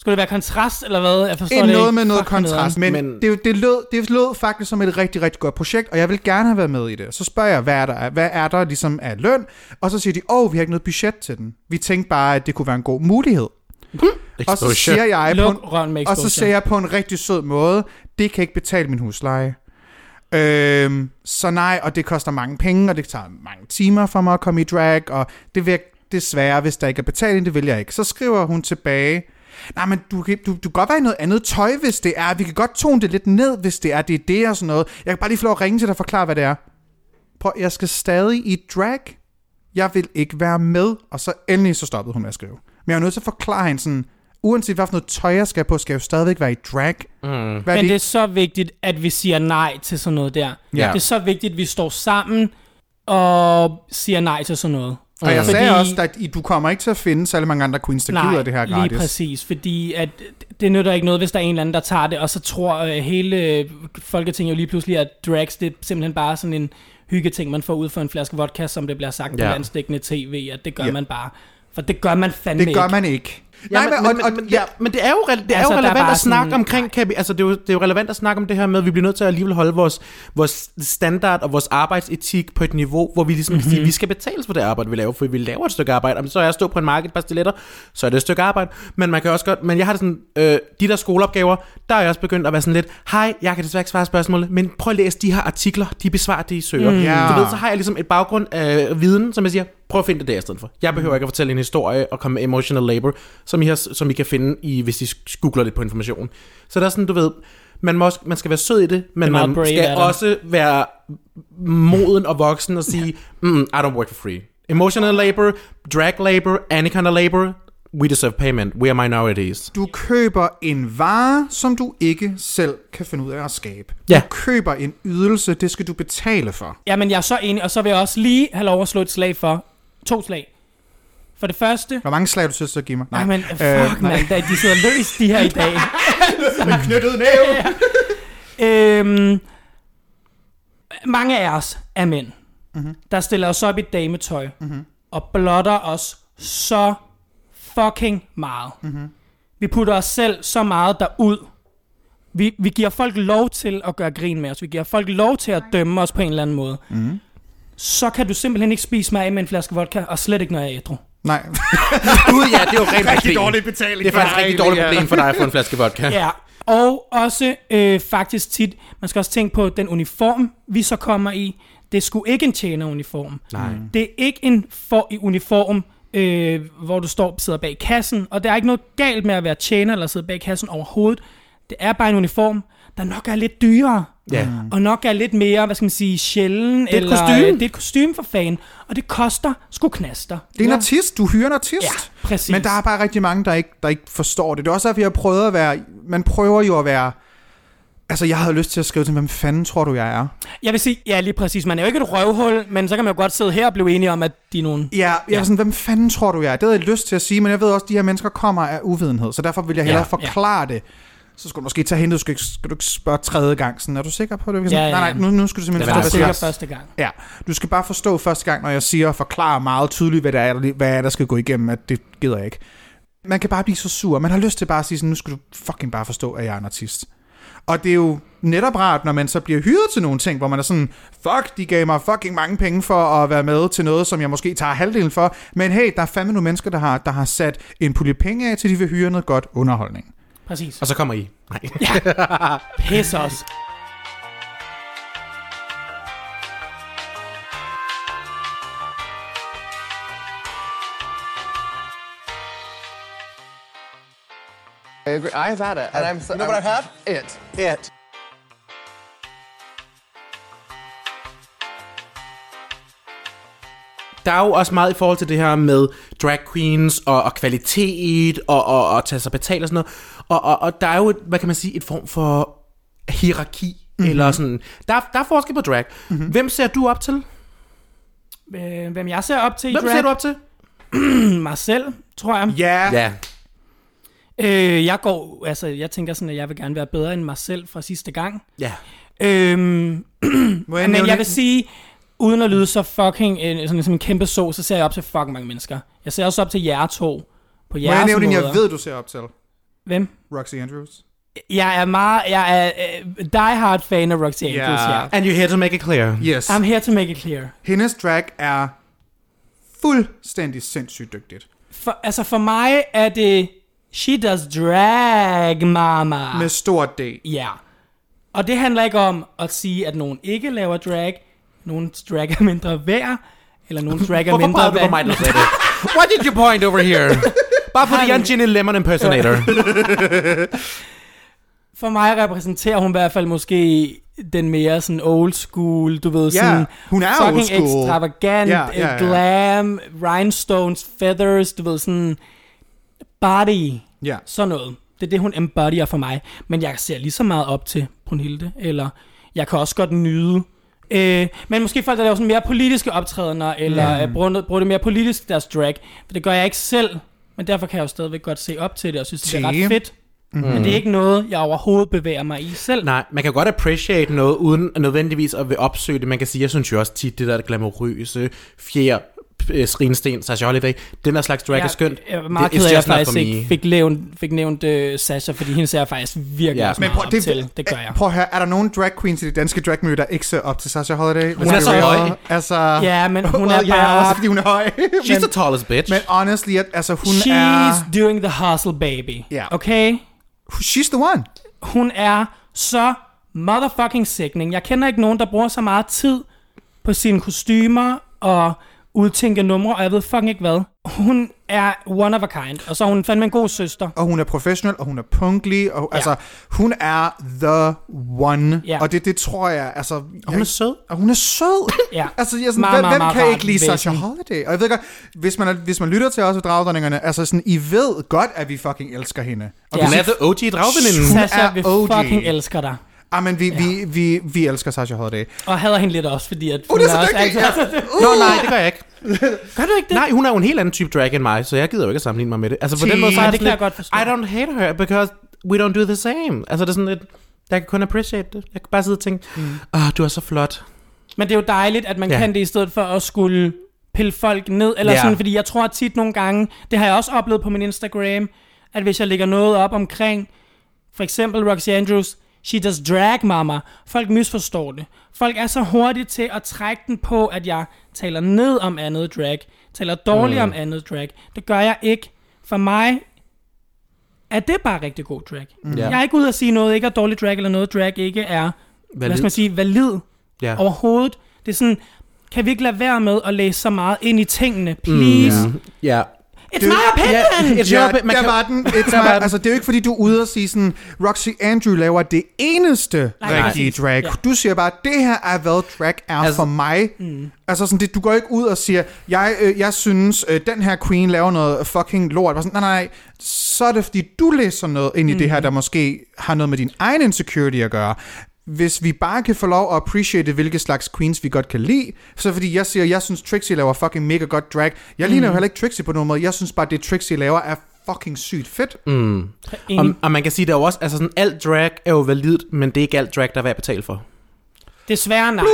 Skulle det være kontrast, eller hvad? Jeg forstår det det noget ikke. med noget Fuck, kontrast, men, Men- men det, det, lød, det lød faktisk som et rigtig, rigtig godt projekt, og jeg vil gerne have været med i det. Så spørger jeg, hvad er der, hvad er der ligesom af løn? Og så siger de, åh, oh, vi har ikke noget budget til den. Vi tænkte bare, at det kunne være en god mulighed. Og så siger jeg på en, Luk røven med og så siger jeg på en rigtig sød måde, det kan ikke betale min husleje. Øhm, så nej, og det koster mange penge, og det tager mange timer for mig at komme i drag, og det vil jeg desværre, hvis der ikke er betaling, det vil jeg ikke. Så skriver hun tilbage, nej, men du, kan- du, du kan godt være i noget andet tøj, hvis det er. Vi kan godt tone det lidt ned, hvis det er det, er det og sådan noget. Jeg kan bare lige få lov at ringe til dig og forklare, hvad det er. Prøv, jeg skal stadig i drag. Jeg vil ikke være med. Og så endelig så stoppede hun med at skrive. Men jeg er nødt til at forklare hende sådan, uanset hvad for noget tøj jeg skal på, skal jeg jo stadigvæk være i drag. Mm. Hvad er Men det er så vigtigt, at vi siger nej til sådan noget der. Ja. Det er så vigtigt, at vi står sammen og siger nej til sådan noget. Og jeg Fordi- sagde også, at I- du kommer ikke til at finde særlig mange andre queens, der Nej, gider det her gratis. lige præcis, fordi at det nytter ikke noget, hvis der er en eller anden, der tager det, og så tror øh, hele øh, Folketinget jo lige pludselig, at drags, det er simpelthen bare sådan en hyggeting, man får ud for en flaske vodka, som det bliver sagt ja. på Ja. landstækkende tv, at det gør Ja. man bare. For det gør man fandme Det gør ikke. man ikke. Ja, Nej, men, og- men, og- men, men, ja. men det er jo, det er Altså, jo er relevant bare at snakke sådan- omkring, kan vi, altså det er, jo, det er jo relevant at snakke om det her med, at vi bliver nødt til at alligevel holde vores, vores standard og vores arbejdsetik på et niveau, hvor vi ligesom mm-hmm. kan sige, vi skal betales for det arbejde, vi laver, for vi laver et stykke arbejde. Om så er jeg stå på en marked stiletter, så er det et stykke arbejde. Men man kan også godt, men jeg har det sådan, øh, de der skoleopgaver, der er jeg også begyndt at være sådan lidt, hej, jeg kan desværre ikke svare spørgsmålet, men prøv at læse de her artikler, de besvarer det, I søger. Mm. Ja. Du ved, så har jeg ligesom et baggrund af viden, som jeg siger, prøv at finde det der i stedet for. Jeg behøver ikke at fortælle en historie og komme med emotional labor, som I, har, som I kan finde, i, hvis I googler lidt på information. Så der er sådan, du ved, man, må, også- man skal være sød i det, men man brave skal også være moden og voksen og sige, mm, I don't work for free. Emotional labor, drag labor, any kind of labor, we deserve payment. We are minorities. Du køber en vare, som du ikke selv kan finde ud af at skabe. Ja. Du køber en ydelse, det skal du betale for. Jamen, jeg er så enig, og så vil jeg også lige have lov at slå et slag for to slag. For det første, Hvor mange slag du synes, at give mig? nej, men fuck, Øh, man, da, de sidder løst, de her i dag. Med knyttet næve. Øhm, mange af os er mænd, mm-hmm. der stiller os op i dametøj mm-hmm. og blotter os så fucking meget. Mm-hmm. Vi putter os selv så meget derud. Vi, vi giver folk lov til at gøre grin med os. Vi giver folk lov til at dømme os på en eller anden måde. Mm-hmm. Så kan du simpelthen ikke spise mig af med en flaske vodka, og slet ikke, når jeg er ædru. Nej. Gud ja, det er jo rent Rigtig problem. dårlig betaling. Det er faktisk et rigtig dårligt problem for dig at få en flaske vodka. Ja, og også øh, faktisk tit, man skal også tænke på den uniform, vi så kommer i. Det er sgu ikke en tjeneruniform. Nej. Det er ikke en for i uniform, øh, hvor du står sidder bag kassen, og der er ikke noget galt med at være tjener eller sidde bag kassen overhovedet. Det er bare en uniform, der nok er lidt dyrere. Ja. Og nok er lidt mere, hvad skal man sige, sjælden. er et eller, kostume. øh, Det er et kostume for fan, og det koster sgu knaster. Det er en artist, du hyrer en artist. Ja, præcis. Men der er bare rigtig mange, der ikke, der ikke forstår det. Det er også derfor, jeg har prøvet at være... Man prøver jo at være... Altså, jeg havde lyst til at skrive til hvem fanden tror du, jeg er? Jeg vil sige, ja lige præcis, man er jo ikke et røvhul, men så kan man jo godt sidde her og blive enige om, at de er nogle... Ja, jeg ja. er sådan, hvem fanden tror du, jeg er? Det havde jeg lyst til at sige, men jeg ved også, at de her mennesker kommer af uvidenhed, så derfor vil jeg hellere Ja, ja, forklare ja. det. Så skulle du måske tage hen, du skal, skal du ikke spørge tredje gang, sådan, er du sikker på det? Sådan, Ja, ja, Nej, nej, nu, nu skal du simpelthen forstå, hvad jeg siger. første gang. Ja, du skal bare forstå første gang, når jeg siger og forklarer meget tydeligt, hvad der er, hvad er, der skal gå igennem, at det gider jeg ikke. Man kan bare blive så sur. Man har lyst til bare at sige sådan, nu skal du fucking bare forstå, at jeg er en artist. Og det er jo netop rart, når man så bliver hyret til nogle ting, hvor man er sådan, fuck, de gav mig fucking mange penge for at være med til noget, som jeg måske tager halvdelen for. Men hey, der er fandme nogle mennesker, der har, der har sat en pulje penge af, til de vil hyre noget godt underholdning. Præcis. Og så kommer I. Nej. Pis os. I agree. I have had it, and I'm. So, You know what I've had? It. It. Der er jo også meget i forhold til det her med drag queens og, og kvalitet og, og, og tage sig betalt og sådan noget. Og, og, og der er jo, et, hvad kan man sige, et form for hierarki. Mm-hmm. Eller sådan. Der, er- der er forskel på drag. Mm-hmm. Hvem ser du op til? Øh, hvem jeg ser op til i Hvem drag? ser du op til? Mig selv, tror jeg. Ja, Ja. Øh, jeg går, altså, jeg tænker sådan, at jeg vil gerne være bedre end mig selv fra sidste gang. Ja. Øhm, Må jeg men jeg vil sige, uden at lyde så fucking øh, sådan som en kæmpe så, så ser jeg op til fucking mange mennesker. Jeg ser også op til jer to. På Må jeg jeres nævne en, jeg måder. ved, du ser op til? Hvem? Roxy Andrews. Jeg er meget, jeg er uh, die hard fan af Roxy Andrews, Ja. ja. And you're here to make it clear. Yes. I'm here to make it clear. Hendes drag er fuldstændig sindssygt dygtigt. For, altså for mig er det, she does drag, mama. Med stort D. Ja. Og det handler ikke om at sige, at nogen ikke laver drag, nogen drag er mindre værd, eller nogen drag er Hvorfor mindre pegede du på mig, der sagde det? Why did you point over here? Bare fordi jeg er en Ginny Lemon impersonator. For mig repræsenterer hun i hvert fald måske den mere sådan old school, du ved, sådan hun er fucking school. extravagant, Ja, ja, ja, glam, rhinestones, feathers, du ved, sådan body, Ja. sådan noget. Det er det, hun embodyer for mig. Men jeg ser lige så meget op til Brunhilde, eller jeg kan også godt nyde Øh, men måske folk, der laver sådan mere politiske optrædener, eller ja. bruger, bruger det mere politisk, deres drag. For det gør jeg ikke selv, men derfor kan jeg jo stadigvæk godt se op til det, og synes, det er ret fedt. Mm. Men det er ikke noget, jeg overhovedet bevæger mig i selv. Nej, man kan godt appreciate noget, uden nødvendigvis at vil opsøge det. Man kan sige, jeg synes jo også tit, det der glamourøse, fjer, øh, Srinsten, Sasha Holiday, den der slags drag er skønt. Jeg er meget ked af, at jeg faktisk for ikke fik nævnt, fik nævnt uh, Sasha, fordi hende ser jeg faktisk virkelig Ja. ja. Men prøv, op det, til. Det gør jeg. Prøv at høre, er der nogen drag queens i det danske dragmiljø, der ikke ser op til Sasha Holiday? Hun er så real. høj. Altså, Ja, men hun er well, ja, også bare... fordi hun er høj. She's men, the tallest bitch. men honestly, at- altså hun She's er... doing the hustle, baby. Ja. Okay? She's the one. Hun er så motherfucking sickening. Jeg kender ikke nogen, der bruger så meget tid på sine kostymer og udtænke numre, og jeg ved fucking ikke hvad. Hun er one of a kind, og så er hun fandme en god søster. Og hun er professional, og hun er punktlig, og Ja. altså, hun er the one. Ja. Og det, det tror jeg, altså... Og hun er sød. Og hun er sød. Ja. Altså, jeg sådan, Meget, hvem, meget, hvem kan ikke lide Sasha. Holiday? Og jeg ved godt, hvis man, er, hvis man lytter til os ved Dragdronningerne, altså sådan, I ved godt, at vi fucking elsker hende. Og Ja. Hun er the OG dragveninde. Sasha, er vi OG. fucking elsker dig. Ah, men vi, vi, vi, vi elsker Sasha Holiday. Og hader hende lidt også, fordi at Uh, det er så også dygtigt! altid... Ja. Nå, nej, det gør jeg ikke. Gør du ikke det? Nej, hun er jo en helt anden type drag end mig, så jeg gider jo ikke at sammenligne mig med det. Altså på den måde, så er det kan jeg godt forstå. I don't hate her, because we don't do the same. Altså det er sådan lidt, jeg kan kun appreciate det. Jeg kan bare sidde og tænke, åh, mm. oh, du er så flot. Men det er jo dejligt, at man ja. kan det i stedet for at skulle pille folk ned. Eller Ja. sådan, fordi jeg tror tit nogle gange, det har jeg også oplevet på min Instagram, at hvis jeg lægger noget op omkring, for eksempel Roxy Andrews, she does drag mama, folk misforstår det. Folk er så hurtige til at trække den på, at jeg taler ned om andet drag, taler dårligt mm. om andet drag. Det gør jeg ikke. For mig er det bare rigtig god drag. Mm. Jeg er ikke ude at sige noget ikke er dårligt drag, eller noget drag ikke er, hvad Valid. skal man sige, valid Ja. overhovedet. Det er sådan, kan vi ikke lade være med at læse så meget ind i tingene, please? Mm, ja. It's my opinion! Ja, it's Ja, your opi- man der kan- var den. It's Der my, var altså, det er jo ikke, fordi du er ude og sige sådan, Roxy Andrew laver det eneste Nej, rigtige drag. Ja. Du siger bare, det her er, hvad drag er Altså- for mig. Mm. Altså, sådan, det, du går ikke ud og siger, jeg, øh, jeg synes, øh, den her queen laver noget fucking lort. Bare sådan, nej, nej, nej. Så er det, fordi du læser noget ind i det her, der måske har noget med din egen insecurity at gøre. Hvis vi bare kan få lov at appreciate, hvilke slags queens vi godt kan lide, så fordi jeg siger, jeg synes Trixie laver fucking mega godt drag. Jeg ligner jo heller ikke Trixie på nogen måde. Jeg synes bare, det Trixie laver er fucking sygt fedt. Mm. Og, og man kan sige, der er jo også, altså sådan, alt drag er jo validt, men det er ikke alt drag, der er værd at betale for. Desværre nej.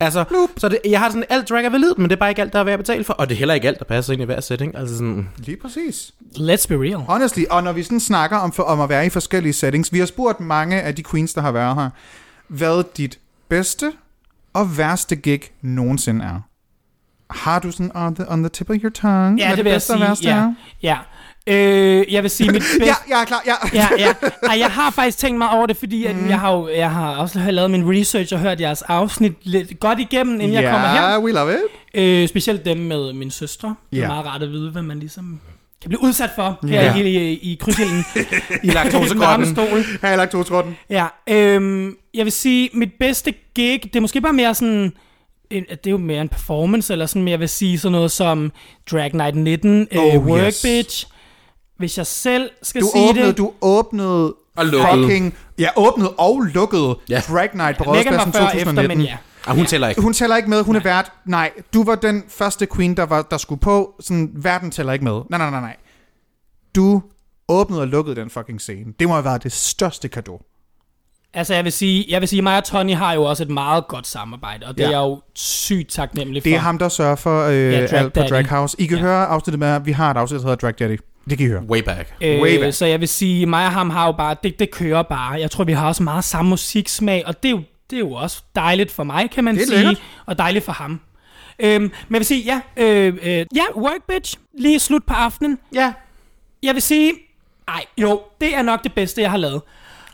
Altså, så det, jeg har sådan, alt drag er validt, men det er bare ikke alt, der er værd at betale for. Og det er heller ikke alt, der passer ind i hver setting. Altså sådan, Lige præcis. Let's be real. Honestly, og når vi sådan snakker om, for, om at være i forskellige settings, vi har spurgt mange af de queens, der har været her, hvad dit bedste og værste gig nogensinde er. Har du sådan on the, on the tip of your tongue? Ja, hvad det vil jeg bedste og sige. værste Ja. er? ja. Øh, jeg vil sige, mit bedste... Ja, jeg er klar, ja. ja, ja. Ej, jeg har faktisk tænkt mig over det, fordi at Mhm. jeg, har jo, jeg har også lavet min research og hørt jeres afsnit lidt godt igennem, inden jeg kommer her. Ja, we love it. Øh, specielt dem med min søstre. Det er meget rart at vide, hvad man ligesom kan blive udsat for her Ja. i, i, i krydsilden. i laktosegrotten. Her er laktosgrotten. Ja, øhm, jeg vil sige, mit bedste gig, det er måske bare mere sådan, det er jo mere en performance, eller sådan, men jeg vil sige sådan noget som Drag Night 19, oh, Oh, øh, Work yes. Bitch. Hvis jeg selv skal Du sige åbnede, det, du åbnede Og lukkede. fucking... Ja, åbnede og lukkede Ja. Drag Night på Rådspladsen før og efter, 2019. men ja. Ah, hun tæller ikke. Hun tæller ikke med, hun er vært. Nej, du var den første queen, der, var, der skulle på. Sådan, verden tæller ikke med. Nej, nej, nej, nej. Du åbnede og lukkede den fucking scene. Det må have været det største kado. Altså, jeg vil sige, jeg vil sige, mig og Tony har jo også et meget godt samarbejde, og det Ja. er jeg jo sygt taknemmelig for. Det er ham, der sørger for øh, Ja, ja, Drag alt på. Drag House. I kan Ja. ja. høre afsnittet med, vi har et afsnit, der hedder Drag Daddy. Det kan I høre. Way back. Way Øh, back. så jeg vil sige, mig og ham har jo bare, det, det kører bare. Jeg tror, vi har også meget samme musiksmag, og det er jo, det er jo også dejligt for mig, kan man Det er sige, lækkert. og dejligt for ham. Øhm, men jeg vil sige, ja, øh, øh, ja, Work Bitch, lige slut på aftenen. Ja. Jeg vil sige, ej, jo, det er nok det bedste, jeg har lavet.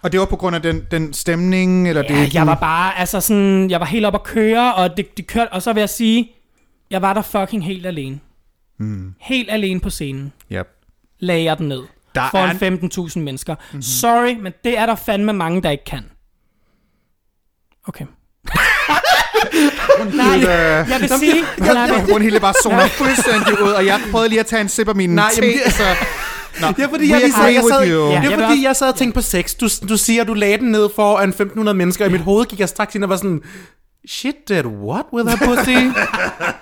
Og det var på grund af den, den stemning, eller Ja, det... jeg var bare, altså sådan, jeg var helt op at køre, og det, det kørte, og så vil jeg sige, jeg var der fucking helt alene. Mm. Helt alene på scenen. Yep. Lagde jeg den ned. Der for er en 15.000 mennesker. Mm-hmm. Sorry, men det er der fandme mange, der ikke kan. Okay. Nej, Øh, jeg vil sige... Nej, men- Hun hele bare zoner fuldstændig ud, og jeg prøvede lige at tage en sip af min Nej, te, jamen, det- så... Nå, Det er fordi, jeg, lige sad, jeg, sad. Ja. det er jeg fordi, også- jeg sad og tænkte på sex. Du, du siger, du lagde den ned foran 1500 mennesker, og i mit hoved gik jeg straks ind og var sådan, shit did what with her pussy?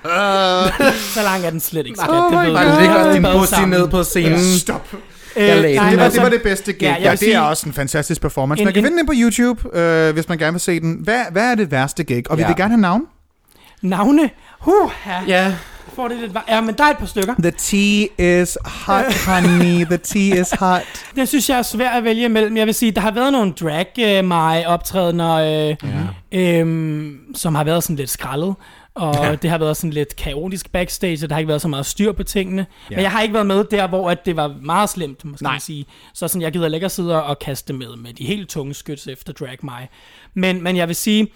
så langt er den slet ikke. skat, oh det ved ligger Vi din pussy sammen. ned på scenen. Stop. Øh, Jeg lagde nej. Det var, det var det bedste gig. Ja, Ja, det er sige- også en fantastisk performance. En- Man kan finde den på YouTube, øh, hvis man gerne vil se den. Hvad, hvad er det værste gig? Og vi Ja. vil gerne have navn. Navne. Huh, ja. Ja, Får det lidt var- ja, men der er et par stykker. The tea is hot, honey. The tea is hot. Det synes jeg er svært at vælge imellem. Jeg vil sige, der har været nogle drag øh, mig optrædener, øh, ja. øhm, som har været sådan lidt skrællet. Og ja. det har været sådan lidt kaotisk backstage, og der har ikke været så meget styr på tingene. Ja. Men jeg har ikke været med der, hvor at det var meget slemt, måske man sige. Så sådan, jeg gider længere sidde og kaste med med de helt tunge skyts efter drag mig. Men, men jeg vil sige,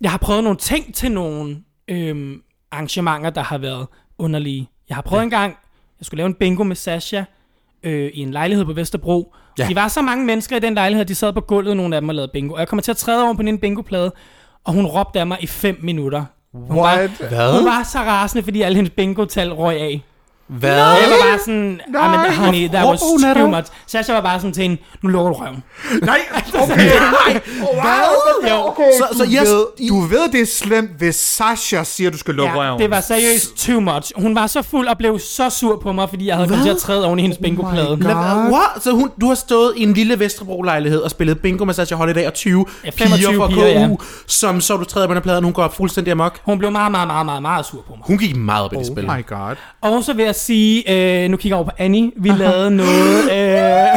jeg har prøvet nogle ting til nogle øhm, arrangementer, der har været underlige. Jeg har prøvet ja. en gang, jeg skulle lave en bingo med Sasha øh, i en lejlighed på Vesterbro. Ja. De var så mange mennesker i den lejlighed, de sad på gulvet, nogle af dem og lavede bingo. Og jeg kommer til at træde over på den bingoplade, og hun råbte af mig i 5 minutter. Hun What? Var, Hvad? hun var så rasende, fordi alle hendes bingo-tal røg af. Hvad? Og jeg var bare sådan, I mean, honey, that was too much. Sasha var bare sådan til hende, nu lukker du røven. Nej, okay. Nej. Hvad? Jo. Okay, Så- så, jeg- ved, du ved, det er slemt, hvis Sasha siger, du skal lukke Ja, røven. det var seriøst too much. Hun var så fuld og blev så sur på mig, fordi jeg havde kommet til at træde oven i hendes bingoplade. God. Lad- What? Så hun, du har stået i en lille Vesterbro-lejlighed og spillet bingo med Sasha Holiday og 20 Ja, 25 piger fra piger, KU, som så du træder på den plade, og hun går fuldstændig amok. Hun blev meget, meget, meget, meget, meget sur på mig. Hun gik meget op i det spil. Oh my god. Og så vil jeg sige, øh, nu kigger jeg over på Annie, vi lavede noget... Øh,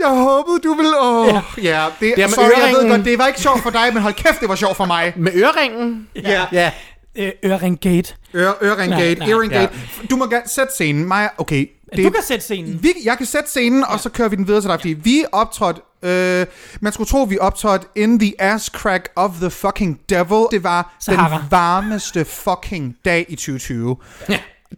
Jeg håbede, du ville... Åh, oh. ja. det, Det er sorry, jeg ved øreringen. godt, det var ikke sjovt for dig, men hold kæft, det var sjovt for mig. Med øreringen? Ja. Ja. øh, Øring Gate. Ør, øring Nej, gate, nej. earring Ja. gate. Du må gerne sætte scenen. Maja, okay. Du kan sætte scenen. vi, jeg kan sætte scenen, og så kører vi den videre til dig, fordi vi optrådte Øh, man skulle tro, vi optrådte in the ass crack of the fucking devil. Det var Sahara. den varmeste fucking dag i 2020.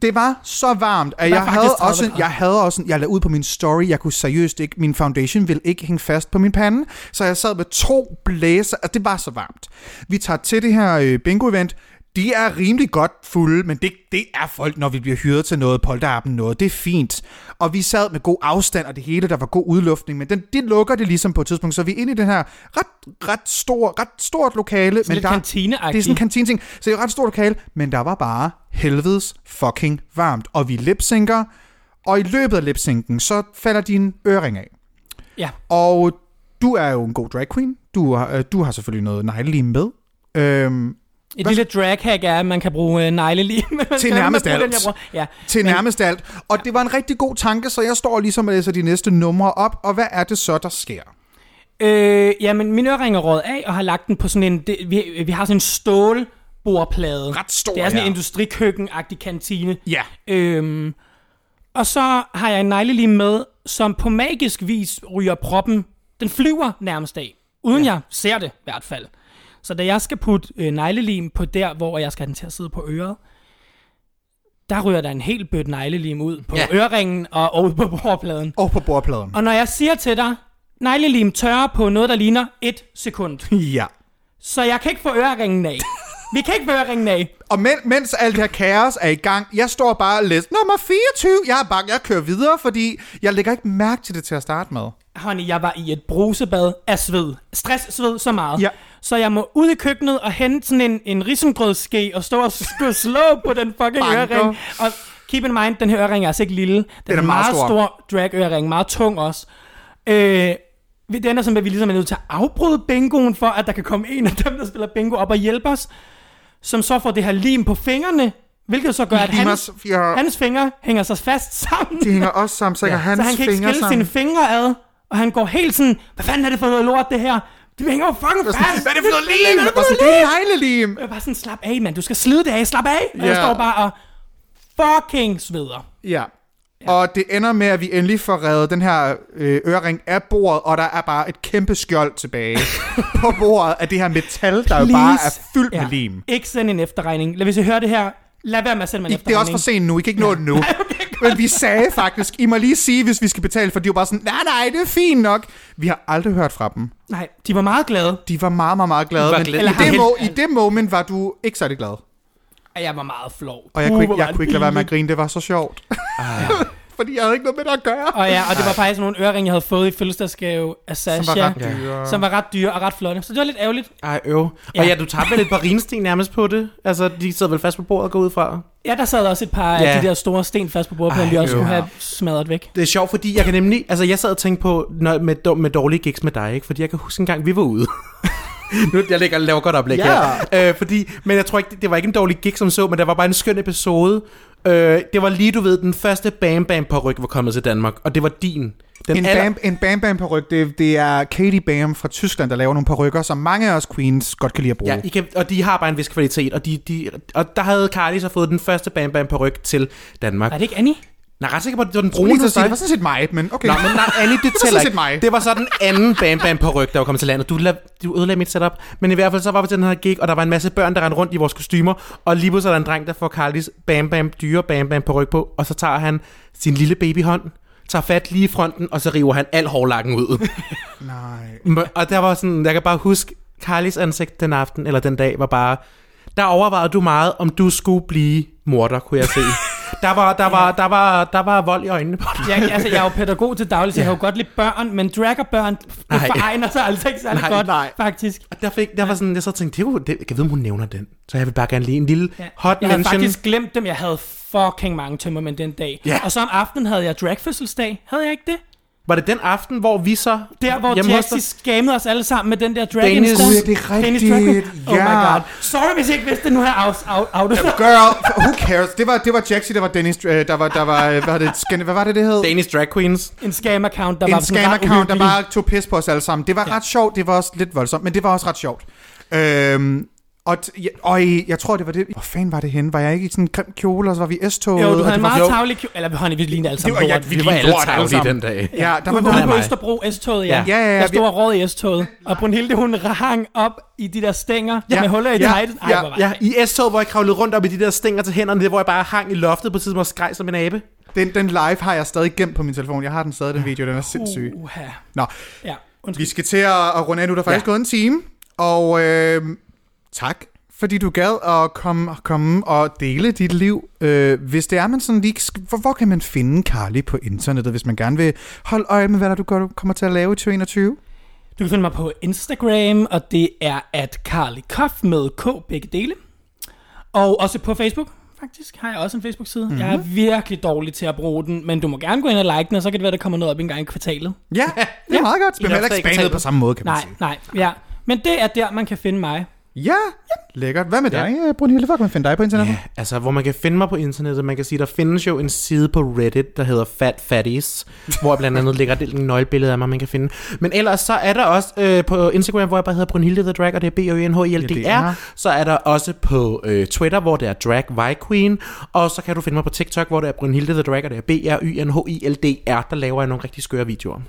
Det var så varmt, at var jeg havde, 30 også, grader. jeg havde også, en- jeg lagde ud på min story, jeg kunne seriøst ikke, min foundation ville ikke hænge fast på min pande, så jeg sad med to blæser, og det var så varmt. Vi tager til det her øh, bingo-event, de er rimelig godt fulde, men det, det er folk, når vi bliver hyret til noget, polterappen noget, det er fint. Og vi sad med god afstand og det hele, der var god udluftning, men den, det lukker det ligesom på et tidspunkt, så vi er inde i den her ret, ret, stor, ret stort lokale. men lidt der, kantineagtigt. Det er sådan en kantine-ting, så det er et ret stort lokale, men der var bare helvedes fucking varmt. Og vi lipsynker, og i løbet af lipsynken, så falder din øring af. Ja. Og du er jo en god drag queen. Du har, øh, du har selvfølgelig noget neglelim med. Øhm, Et lille drag hack er, at man kan bruge øh, neglelim. Man skal nærmest alt. Den, ja. til Men- nærmest alt. Og det var en rigtig god tanke, så jeg står ligesom og læser de næste numre op. Og hvad er det så, der sker? Øh, jamen, min ørering er røget af, og har lagt den på sådan en... Det, vi, vi har sådan en stålbordplade. Ret stor, Det er sådan en ja. industrikøkken-agtig kantine. Ja. Øhm, og så har jeg en neglelim med, som på magisk vis ryger proppen. Den flyver nærmest af. Uden ja. jeg ser det i hvert fald. Så da jeg skal putte øh, neglelim på der, hvor jeg skal have den til at sidde på øret, der ryger der en helt bødt neglelim ud på Ja. øreringen og, og ud på bordpladen. Og på bordpladen. Og når jeg siger til dig, neglelim tørrer på noget, der ligner et sekund. Ja. Så jeg kan ikke få øreringen af. Vi kan ikke få øreringen af. Og men, mens alt det her kaos er i gang, jeg står bare og læser nummer 24. Jeg er bange, jeg kører videre, fordi jeg lægger ikke mærke til det til at starte med. Honey, jeg var i et brusebad af sved. Stress, sved så meget. Ja. Så jeg må ud i køkkenet og hente sådan en, en risengrødsske og stå og slå på den fucking Banker. ørering. Og keep in mind, den her ørering er altså ikke lille. Den, er er meget meget stor. stor, drag-ørering, meget tung også. Øh, vi- det ender som, at vi ligesom er nødt til at afbryde bingoen, for at der kan komme en af dem, der spiller bingo op og hjælpe os, som så får det her lim på fingrene, hvilket så gør, at hans, ja. hans fingre hænger sig fast sammen. De hænger også sammen, så ja. hans så han kan ikke skille sammen. sine fingre ad, og han går helt sådan, hvad fanden er det for noget lort, det her? Det hænger jo fucking fast. Hvad er det for noget lim? Hvad er det for noget lim? er neglelim. Jeg bare sådan, slap af, mand. Du skal slide det af, slap af. Og jeg Ja. står bare og fucking sveder. Ja. Og det ender med, at vi endelig får reddet den her øh, ørering af bordet, og der er bare et kæmpe skjold tilbage på bordet af det her metal, der jo bare er fyldt med lim. Ikke send en efterregning. Lad, hvis I hører det her, lad være med at sende mig en I, det er også efterregning. for sent nu, I kan ikke nå det nu. Men vi sagde faktisk, I må lige sige, hvis vi skal betale, for de var bare sådan, nej, nej, det er fint nok. Vi har aldrig hørt fra dem. Nej, de var meget glade. De var meget, meget, meget glade. var Men glade. i, Eller det har- mo- i det moment var du ikke særlig glad. Og jeg var meget flov. Og jeg kunne ikke, jeg det kunne ikke lade være med at grine, det var så sjovt. Fordi jeg havde ikke noget med det at gøre. Og ja, og det var faktisk nogle øreringe, jeg havde fået i fødselsdagsgave af Sasha. Som var ret dyre. som var ret dyre og ret flotte. Så det var lidt ærgerligt. Ej, øv. Ja. Og ja, du tabte vel et par rinsten nærmest på det? Altså, de sidder vel fast på bordet og går ud fra. Ja, der sad også et par af Ja. de der store sten fast på bordpladen, Ej, vi også skulle have smadret væk. Det er sjovt, fordi jeg kan nemlig... Altså, jeg sad og tænkte på når, med, med dårlige gigs med dig, ikke? Fordi jeg kan huske en gang, vi var ude. nu, jeg lægger, laver godt oplæg Ja. her. Øh, fordi, men jeg tror ikke, det, det var ikke en dårlig gig som så, men der var bare en skøn episode. Øh, det var lige, du ved, den første Bam Bam ryg var kommet til Danmark, og det var din. Den En, aller- bam, en Bam Bam peruk, det, det er Katie Bam fra Tyskland, der laver nogle perukker, som mange af os queens godt kan lide at bruge. Ja, I kan, og de har bare en vis kvalitet, og, de, de, og der havde Carly så fået den første Bam Bam ryg til Danmark. Er det ikke Annie? Nej, ret sikker på, at det var den Brune til dig. det var sådan set mig, men okay. Nå, men nej, Annie, det tæller ikke. mig. Det var så den anden Bam Bam på ryg, der var kommet til landet. Du, la- du ødelagde mit setup. Men i hvert fald så var vi til den her gig, og der var en masse børn, der rendte rundt i vores kostymer. Og lige pludselig er der en dreng, der får Carlis Bam Bam dyre Bam Bam på ryg på. Og så tager han sin lille babyhånd, tager fat lige i fronten, og så river han al hårlakken ud. Nej. og der var sådan, jeg kan bare huske, Carlis ansigt den aften, eller den dag, var bare... Der overvejede du meget, om du skulle blive morder, kunne jeg se. Der var, der, var, der, var, der var vold i øjnene på dig. Jeg, altså, jeg er jo pædagog til daglig, så jeg har jo godt lide børn, men drag og børn, det foregner sig altså ikke særlig Nej, godt, nej. faktisk. Og der, fik, der var sådan, jeg så tænkte, det, jo- det, jeg vide, om hun nævner den. Så jeg vil bare gerne lige en lille Ja. hot jeg havde mention. faktisk glemt dem. Jeg havde fucking mange tømmermænd den dag. Ja. Og så om aftenen havde jeg dragfødselsdag. Havde jeg ikke det? Var det den aften, hvor vi så... Der, hvor hos Jaxi os alle sammen med den der drag Dennis. Ja, det er Dennis rigtigt. Drag Queen. Oh Ja. my god. Sorry, hvis I ikke vidste det. Nu har jeg out, out, out. Girl, who cares? Det var, det var Jaxi, der var Dennis, øh, der var, der var, øh, hvad, var det, scan, hvad var det, det hed? Danish Drag Queens. En scam-account, der var en sådan scam account, der uhyggelig. bare tog pis på os alle sammen. Det var ja. ret sjovt, det var også lidt voldsomt, men det var også ret sjovt. Øhm, Og, t- ja, øj, jeg tror, det var det. Hvor fanden var det henne? Var jeg ikke i sådan en grim kjole, og så var vi i S-toget? Jo, du og havde det en var- meget tavlig kjole. Eller honey, vi lignede alle Det sammen var, ja, lort. vi, Vi var alle tavlige den dag. Ja, der Du var var noget på. Østerbro S-toget, ja. Ja, ja, ja, Jeg vi- stod og råd i S-toget. Og Brunhilde, hun hang op i de der stænger med huller i ja, tejten. Ej, ja, var Ja, det- i S-toget, hvor jeg kravlede rundt op i de der stænger til hænderne, der, hvor jeg bare hang i loftet på tidspunkt og skreg som en abe. Den, den live har jeg stadig gemt på min telefon. Jeg har den stadig, den video. Den er sindssyg. Nå, Ja, vi skal til at, runde af nu. Der er faktisk Ja. gået en time. Og øh, tak, fordi du gad at komme, komme og dele dit liv. Øh, hvis det er, man sådan lige... Hvor, hvor kan man finde Carly på internettet, hvis man gerne vil holde øje med, hvad der du går- kommer til at lave i 2021? Du kan finde mig på Instagram, og det er at Carly Koff med K begge dele. Og også på Facebook, faktisk, har jeg også en Facebook-side. Mm-hmm. Jeg er virkelig dårlig til at bruge den, men du må gerne gå ind og like den, og så kan det være, der kommer noget op en gang i kvartalet. Ja, det er Ja. meget godt. I Men heller ikke på samme måde, kan man Nej, sige. nej, ja. Men det er der, man kan finde mig. Ja, lækkert. Hvad med Ja. dig, ja. Brunhilde? Hvor kan man finde dig på internettet? Ja, altså, hvor man kan finde mig på internettet. Man kan sige, der findes jo en side på Reddit, der hedder Fat Fatties, hvor jeg blandt andet ligger et nøglebillede af mig, man kan finde. Men ellers så er der også øh, på Instagram, hvor jeg bare hedder Brunhilde the Drag, og det er b o n h i l d r Så er der også på øh, Twitter, hvor det er Drag Y Queen. Og så kan du finde mig på TikTok, hvor det er Brunhilde the Drag, og det er b r y n h i l d r Der laver jeg nogle rigtig skøre videoer.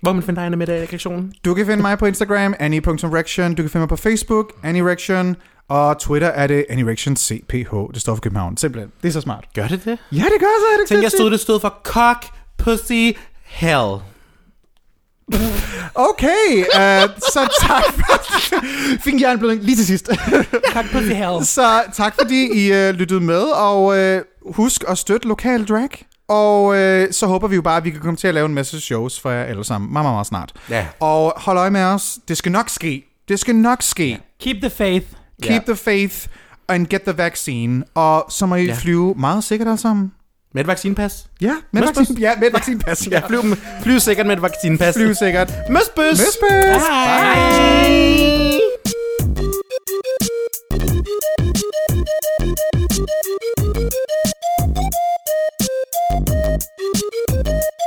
Hvor kan man finde dig, Anna, med i reaktionen? Du kan finde mig på Instagram, annie.rection. Du kan finde mig på Facebook, annierection. Og Twitter er det annierectioncph. Det står for København. Simpelthen. Det er så smart. Gør det det? Ja, det gør så. Er det Tænk, jeg stod, det stod for cock, pussy, hell. Okay, uh, så tak for... Fik jeg en blødning lige til sidst. Tak på hell. så tak fordi I uh, lyttede med, og uh, husk at støtte lokal drag. Og øh, så håber vi jo bare, at vi kan komme til at lave en masse shows for jer alle sammen meget, meget, meget snart. Ja. Og hold øje med os. Det skal nok ske. Det skal nok ske. Ja. Keep the faith. Keep ja. the faith and get the vaccine. Og så må I ja. flyve meget sikkert alle sammen. Med et vaccinpas? Ja, med, Møsbøs. vaccin, ja, med et vaccinpas. ja. Flyv, flyv sikkert med et vaccinpas. Flyv sikkert. Møsbøs! Møsbøs! Hej! Hej! よし!